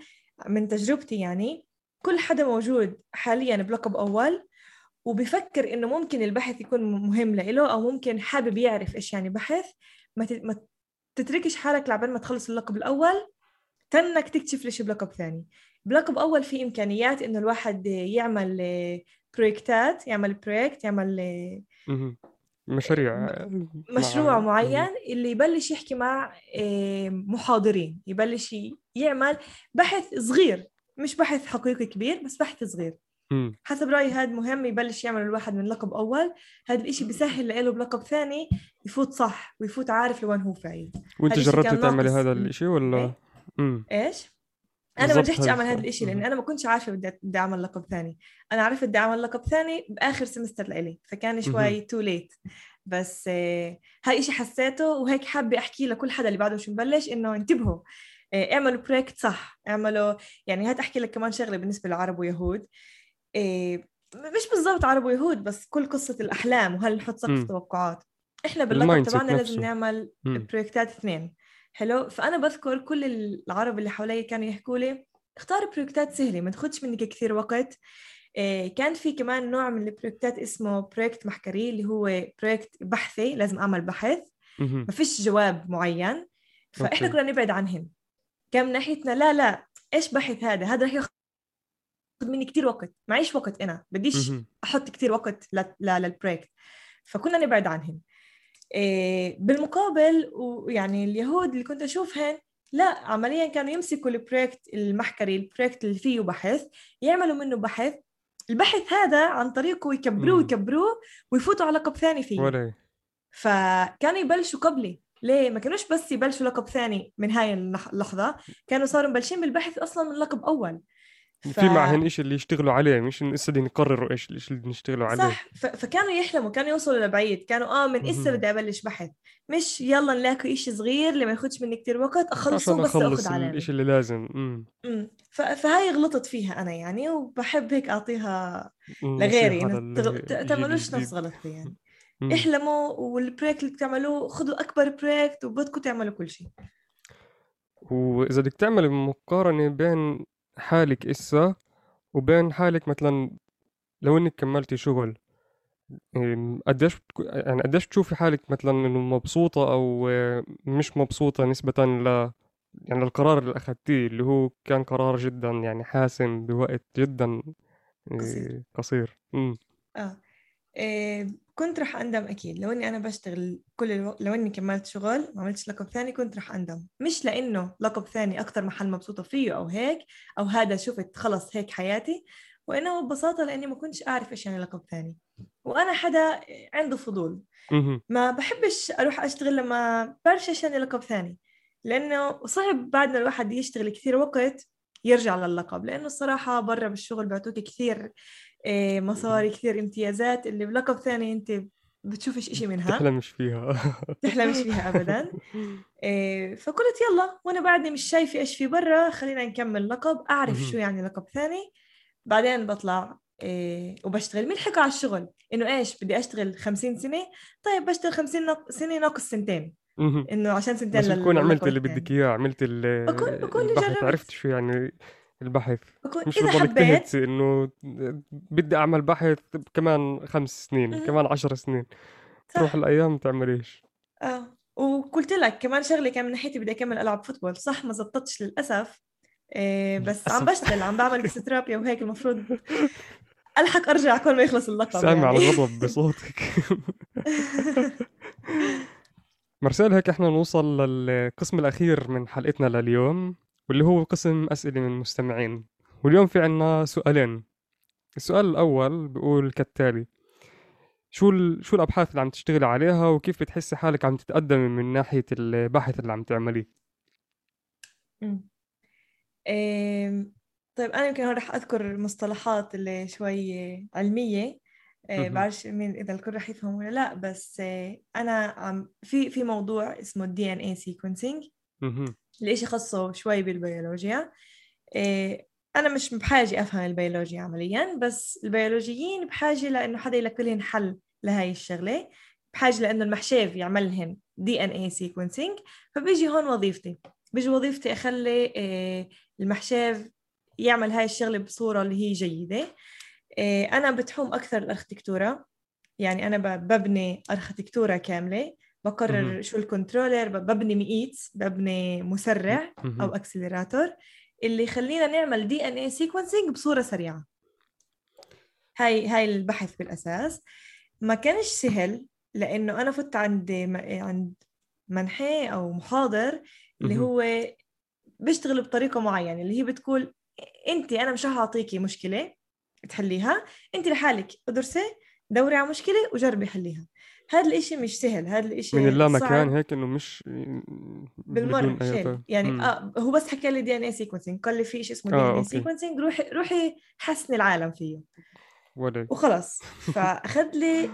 من تجربتي يعني. كل حدا موجود حاليا بلقب أول وبفكر إنه ممكن البحث يكون مهم له أو ممكن حابب يعرف إيش يعني بحث. ما تتركش حالك لبين ما تخلص اللقب الأول. تنك تكتشف ليش بلقب ثاني. بلقب أول في إمكانيات إنه الواحد يعمل project ات يعمل project يعمل مشاريع مشروع مع... معين اللي يبلش يحكي مع محاضرين. يبلش يعمل بحث صغير. مش بحث حقيقي كبير بس بحث صغير. حسب رأيي هذا مهم يبلش يعمل الواحد من لقب أول. هذا الإشي بيسهل له بلقب ثاني يفوت صح ويفوت عارف لوين هو فايت وأنت جربتي تعملي هذا الإشي ولا؟ مم. إيش؟ أنا ما رجعتش أعمل هذا الشيء لأني أنا ما كنتش عارفة بدي بدي أعمل لقب ثاني. أنا عرفت بدي أعمل لقب ثاني بآخر semester لإلي فكان شوي too late بس آه هاي شيء حسيته وهيك حابة أحكي لكل حدا اللي بعده مش مبلش إنه انتبهوا آه اعملوا project صح. اعملوا يعني هات أحكي لك كمان شغلة بالنسبة للعرب ويهود. آه مش بالضبط عرب ويهود بس كل قصة الأحلام وهل نحط سقف توقعات. إحنا باللقب تبعنا لازم نعمل project ات اثنين. حلو؟ فأنا بذكر كل العرب اللي حوالي كانوا يحكوا لي اختار project ات سهلة ما تاخذش منك كثير وقت. إيه كان في كمان نوع من ال project ات اسمه project מחקרי اللي هو project بحثي لازم أعمل بحث. ما فيش جواب معين. فإحنا كنا نبعد عنهم. كان من ناحيتنا لا لا إيش بحث هذا؟ هذا رح ياخذ مني كثير وقت. معيش وقت أنا. بديش أحط كثير وقت لل project فكنا نبعد عنهم. بالمقابل ويعني اليهود اللي كنت أشوفهن لا عمليا كانوا يمسكوا ال project ال מחקרי ال project اللي فيه بحث يعملوا منه بحث. البحث هذا عن طريقه يكبروه يكبروه ويفوتوا على لقب ثاني فيه. ولي. فكانوا يبلشوا قبلي. ليه؟ ما كانوش بس يبلشوا لقب ثاني من هاي اللحظة. كانوا صاروا مبلشين بالبحث أصلا من لقب أول. ف... في معهن شيء اللي يشتغلوا عليه مش لسه بدهم يقرروا إيش الشيء اللي نشتغلوا عليه. صح ف... فكانوا يحلموا كانوا يوصلوا لبعيد كانوا آه من اسا بدي أبلش بحث؟ مش يلا نلاقي شيء صغير اللي ما ياخذش مني كثير وقت أخلصه بس آخذ عليه الشيء اللي لازم. امم ف... فهاي غلطت فيها أنا يعني وبحب هيك أعطيها لغيري تغ... تعملوش نفس غلطي يعني. احلموا وال break اللي بتعملوه خذوا أكبر break وبدكم تعملوا كل شيء. وإذا بدك تعمل مقارنة بين حالك إسا وبين حالك مثلا لو إنك كملتي شغل قديش يعني قديش بتشوفي حالك مثلا إنه مبسوطة أو مش مبسوطة نسبة ل يعني القرار اللي اخذتيه اللي هو كان قرار جدا يعني حاسم بوقت جدا قصير, قصير. آه. إيه كنت رح أندم أكيد. لو إني أنا بشتغل كل ألو... لو إني كملت شغل ما عملتش لقب ثاني كنت رح أندم. مش لأنه لقب ثاني أكثر محل مبسوطة فيه أو هيك أو هذا شفت خلص هيك حياتي وإنه ببساطة لأني ما كنتش أعرف إيش يعني لقب ثاني. وأنا حدا عنده فضول. ما بحبش أروح أشتغل لما برشا إيش يعني لقب ثاني. لأنه صعب بعد ما الواحد يشتغل كثير وقت يرجع للقب لأنه الصراحة برا بالشغل بيعطوك كثير مصاري كثير امتيازات اللي بلقب ثاني أنت بتشوفش إشي منها. تحلمش فيها. *laughs* تحلمش فيها ابدا. *laughs* إيه فقلت يلا وأنا بعدني مش شايفة إيش في برا خلينا نكمل لقب أعرف شو يعني لقب ثاني. بعدين بطلع إيه وبشتغل. حكى على الشغل إنه إيش بدي أشتغل 50 سنة؟ طيب بشتغل 50 سنة ناقص سنتين. إنه عشان سنتين بس بكون عملت اللي بدك إياه عملت اللي بكون بكون جربت. عرفت شو يعني؟ البحث. مش إذا حبيت. إنه بدي أعمل بحث كمان خمس سنين م- كمان عشر سنين. صح. تروح الأيام تعمليش آه. وقلت لك كمان شغله كان من ناحيتي بدي أكمل ألعب فوتبول. صح ما زبطتش للأسف. إيه بس عم بشتغل عم بعمل *laughs* فيزيوثيرابيا وهيك المفروض ألحق أرجع كل ما يخلص اللقب سامع يعني. الغضب *laughs* بصوتك. *laughs* مرسال هيك إحنا نوصل للقسم الأخير من حلقتنا لليوم. واللي هو قسم أسئلة من المستمعين. واليوم في عنا سؤالين. السؤال الأول بيقول كالتالي شو شو الأبحاث اللي عم تشتغلي عليها وكيف بتحسي حالك عم تتقدمي من ناحية البحث اللي عم تعمليه؟ طيب أنا يمكن هون رح أذكر مصطلحات اللي شوي علمية. إيه بعرفش مين إذا الكل رح يفهم ولا لا بس إيه أنا عم في في موضوع اسمه ال DNA sequencing الإشي خاصه شوي بالبيولوجيا؟ إيه أنا مش بحاجة أفهم البيولوجيا عمليا بس البيولوجيين بحاجة لأنه حدا يلاقي لهم حل لهاي الشغلة. بحاجة لأنه ال מחשב يعمل لهم DNA sequencing فبيجي هون وظيفتي. بيجي وظيفتي أخلي إيه ال מחשב يعمل هاي الشغلة بصورة اللي هي جيدة. إيه أنا ب תחום أكثر ال ארכיטקטורה يعني أنا ببني ארכיטקטורה كاملة. بقرر شو ال controller ببني ميت ببني مسرع أو accelerator اللي يخلينا نعمل DNA sequencing بصورة سريعة. هاي هاي البحث بالأساس. ما كانش سهل لأنه أنا فت عند عند מנחה أو محاضر اللي هو بيشتغل بطريقة معينة اللي هي بتقول أنت أنا مش راح أعطيكي مشكلة تحليها أنت لحالك ادرسي دوري على مشكلة وجربي حليها. هذا الإشي مش سهل هذا الإشي من اللا مكان هيك إنه مش بالمرة شيل. يعني آه هو بس حكى لي DNA sequencing قال لي في شيء اسمه DNA sequencing روحي روحي حسني العالم فيه. ولي. وخلص *laughs* فأخذ لي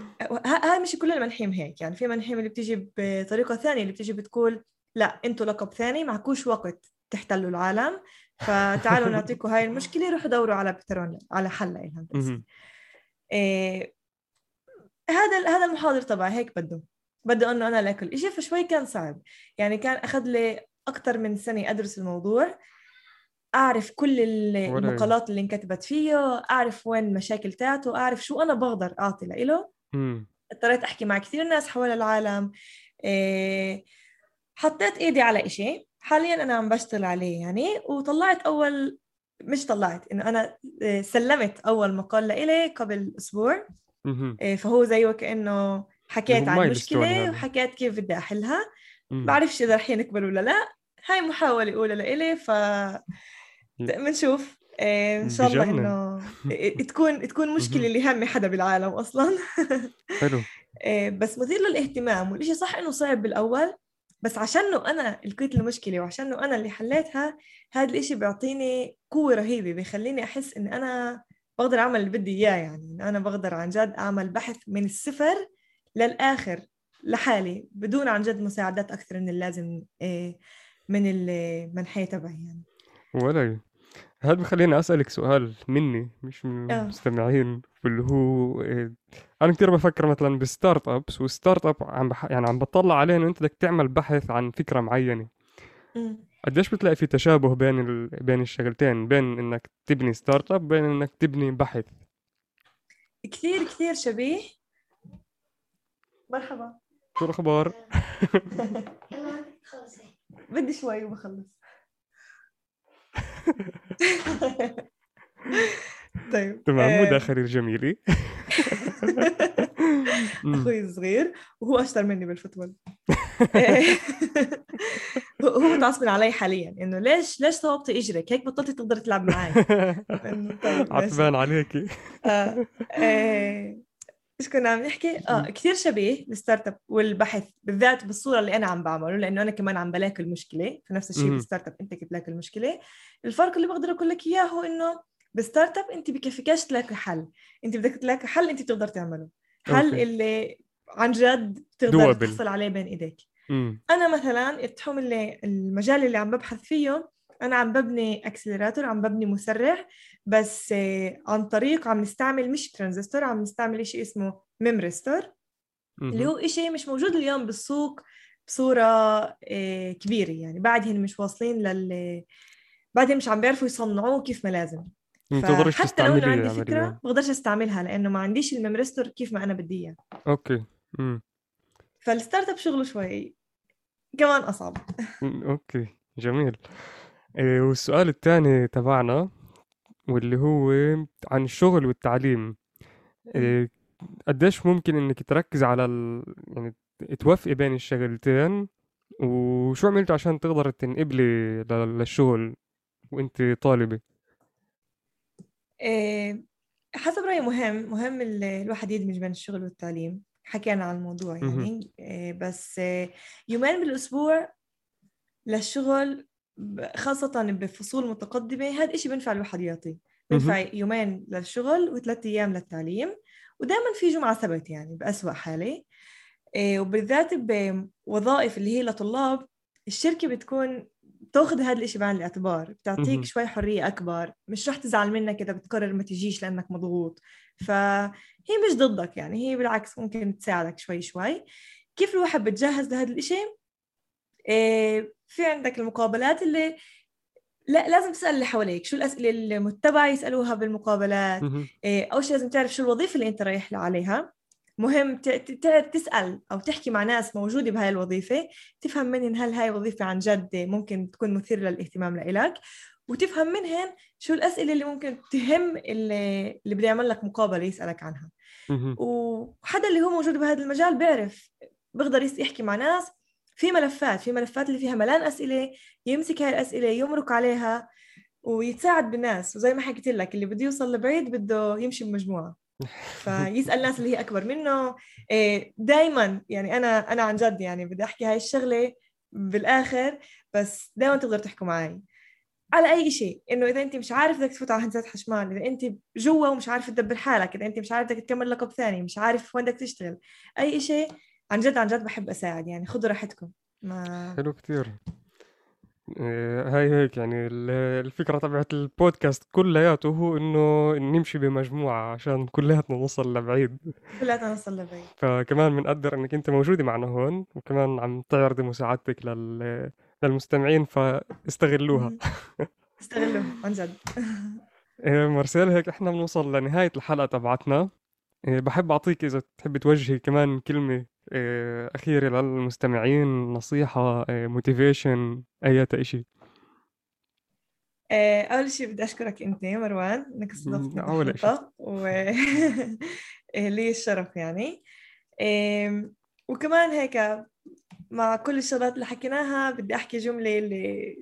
هاي مش كل المنحيم هيك. يعني في منحيم اللي بتيجي بطريقة ثانية اللي بتيجي بتقول لا أنتوا لقب ثاني معكوش وقت تحتلوا العالم. فتعالوا نعطيكم هاي المشكلة روحوا دوروا على بترون على حل لها إيه هذا هذا المحاضر تبعي هيك بده بده إنه أنا لأكل. شيء فشوي كان صعب. يعني كان أخذ لي أكثر من سنة أدرس الموضوع. أعرف كل المقالات اللي انكتبت فيه أعرف وين المشاكل تاعته أعرف شو أنا بقدر أعطي لإله. اضطريت أحكي مع كثير ناس حول العالم. إيه حطيت إيدي على إشي. حاليا أنا عم بشتغل عليه يعني. وطلعت أول مش طلعت إنه أنا آه، سلمت أول مقال لإلي قبل أسبوع. إيه فهو زيه كأنه حكيت عن المشكلة يعني. وحكيت كيف بدي أحلها. بعرفش إذا رح ينقبل ولا لا. هاي محاولة أولى لإلي ف بنشوف. إيه، إن شاء الله إنه *laughs* تكون تكون مشكلة اللي همي حدا بالعالم أصلا. *laughs* حلو. إيه، بس مثير للاهتمام والشيء صح إنه صعب بالأول بس عشانه أنا لقيت المشكلة وعشانه أنا اللي حليتها هذا الإشي بيعطيني قوة رهيبة بيخليني أحس اني أنا بقدر أعمل اللي بدي إياه يعني. أنا بقدر عن جد أعمل بحث من الصفر للآخر لحالي بدون عن جد مساعدات أكثر من اللازم إيه، من ال מנחה تبعي يعني. ولا هذا بخليني أسألك سؤال مني مش من آه. المستمعين واللي هو إيه، أنا كثير بفكر مثلا ب startups وال startup عم بح... يعني عم بطلع عليه إنه أنت بدك تعمل بحث عن فكرة معينة. قديش بتلاقي في تشابه بين ال... بين الشغلتين؟ بين إنك تبني startup بين إنك تبني بحث. كثير كثير شبيه. مرحبا. شو الأخبار؟ *laughs* بدي شوي وبخلص. *laughs* طيب تمام آه، مداخلة الجميلة. *laughs* *laughs* أخوي الصغير وهو أشطر مني بالفوتبول. آه، *laughs* هو متعصب علي حاليا إنه ليش ليش صوبتي اجرك هيك بطلتي تقدري تلعب معي. *laughs* طيب عتبان عليكي آه. إيش كنا عم نحكي؟ آه كثير شبيه ال startup والبحث بالذات بالصورة اللي أنا عم بعمله لأنه أنا كمان عم بلاقي المشكلة فنفس الشيء بال startup أنت كيف بلاقي المشكلة الفرق اللي بقدر أقول لك إياه هو إنه بال startup أنت بكفيكاش تلاقي حل. أنت بدك تلاقي حل أنت بتقدر تعمله. حل okay. اللي عن جد تقدر تحصل عليه بين إيديك. مم. أنا مثلا ال תחום اللي المجال اللي عم ببحث فيه أنا عم ببني accelerator عم ببني مسرع بس عن طريق عم نستعمل مش ترانزستور عم نستعمل شيء اسمه memristor اللي هو شيء مش موجود اليوم بالسوق بصورة آه، كبيرة يعني. بعدهم مش واصلين لل بعدهم مش عم بيعرفوا يصنعوه كيف ما لازم. فحتى لو عندي فكرة بقدرش أستعملها لأنه ما عنديش ال memristor كيف ما أنا بدي إياه. okay. مم. فال startup شغله شوي كمان أصعب. أوكي. جميل. إيه، والسؤال الثاني تبعنا واللي هو عن الشغل والتعليم. إيه، قديش ممكن إنك تركز على ال... يعني توفقي بين الشغلتين؟ وشو عملتي عشان تقدر تنقبلي للشغل وأنت طالبة؟ حسب رأيي مهم مهم الواحد يدمج بين الشغل والتعليم. حكينا عن الموضوع يعني إيه بس يومين بالأسبوع للشغل خاصة بفصول متقدمة هذا الشيء بنفع الواحد يعطي. بنفع يومين للشغل وثلاث أيام للتعليم ودائما في جمعة سبت يعني بأسوأ حالة. إيه وبالذات بوظائف اللي هي لطلاب الشركة بتكون تاخذ هذا الشيء بعين الاعتبار بتعطيك شوي حرية أكبر مش رح تزعل منك إذا بتقرر ما تجيش لأنك مضغوط. فهي مش ضدك يعني هي بالعكس ممكن تساعدك شوي شوي. كيف الواحد بتجهز لهذا الشيء إيه في عندك المقابلات اللي لا لازم تسأل اللي حواليك شو الأسئلة اللي المتبع يسألوها بالمقابلات؟ إيه أول شيء لازم تعرف شو الوظيفة اللي أنت رايح عليها. مهم تسأل أو تحكي مع ناس موجودة بهاي الوظيفة تفهم منهم هل هاي وظيفة عن جد ممكن تكون مثيرة للاهتمام لإلك وتفهم منهم شو الأسئلة اللي ممكن تهم اللي اللي بده يعمل لك مقابلة يسألك عنها. وحدا اللي هو موجود بهذا المجال بيعرف بيقدر يحكي مع ناس في ملفات في ملفات اللي فيها ملان أسئلة يمسك هاي الأسئلة يمرق عليها ويتساعد بالناس. وزي ما حكيت لك اللي بده يوصل لبعيد بده يمشي بمجموعة. فيسأل الناس اللي هي أكبر منه. إيه، دايما يعني أنا أنا عن جد يعني بدي أحكي هاي الشغلة بالآخر بس دايما تقدر تحكوا معي. على أي شيء إنه إذا أنت مش عارف بدك تفوت على هندسة حشمان إذا أنت جوا ومش عارف تدبر حالك إذا أنت مش عارف بدك تكمل لقب ثاني مش عارف وين بدك تشتغل أي شيء عن جد عن جد بحب أساعد يعني خذوا راحتكم. ما حلو كثير هاي هيك يعني الفكرة تبعت البودكاست كلياته هو إنه نمشي بمجموعة عشان كلياتنا نوصل لبعيد. كلياتنا نوصل لبعيد. فكمان بنقدر إنك أنت موجودة معنا هون وكمان عم تعرضي مساعدتك لل للمستمعين فاستغلوها. استغلوها عن جد. *laughs* إيه، مارسيل هيك إحنا بنوصل لنهاية الحلقة تبعتنا. إيه، بحب أعطيك إذا تحبي توجهي كمان كلمة أخيرة للمستمعين نصيحة موتيفيشن أي إشي أول شيء بدي أشكرك أنت مروان إنك استضفتني أول شيء. و *laughs* لي الشرف يعني. وكمان هيك مع كل الشغلات اللي حكيناها بدي أحكي جملة اللي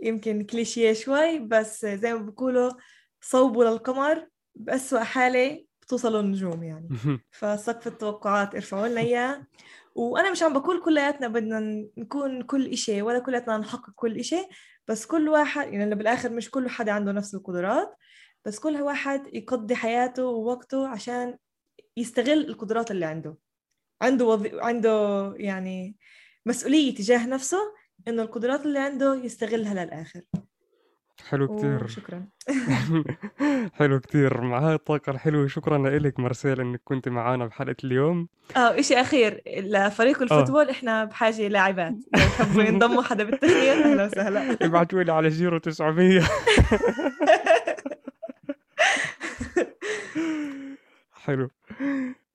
يمكن كليشيه شوي بس زي ما بقولوا صوبوا للقمر بأسوأ حالة بتوصلوا النجوم يعني. فسقف التوقعات ارفعوا لنا إياه. وأنا مش عم بقول كلياتنا بدنا نكون كل إشي ولا كلياتنا نحقق كل إشي بس كل واحد يعني بالآخر مش كل حدا عنده نفس القدرات بس كل واحد يقضي حياته ووقته عشان يستغل القدرات اللي عنده. عنده وظ... عنده يعني مسؤولية تجاه نفسه إنه القدرات اللي عنده يستغلها للآخر. *laughs* حلو كتير. شكرا. حلو كتير. مع هاي الطاقة الحلوة. شكرا لك مارسيل إنك كنت معنا بحلقة اليوم. آه إشي أخير لفريق آه. الفوتبول إحنا بحاجة لاعبات. لو حبوا *laughs* ينضموا حدا بالتخيير أهلا وسهلا. *laughs* ابعتوا لي على جيرو 900 حلو.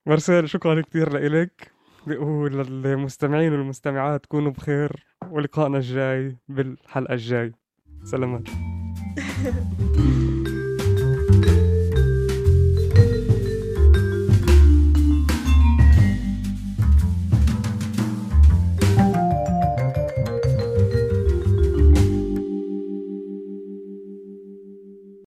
مارسيل شكرا كثير لإلك. وللمستمعين والمستمعات كونوا بخير ولقائنا الجاي بالحلقة الجاي. Salamat. *laughs*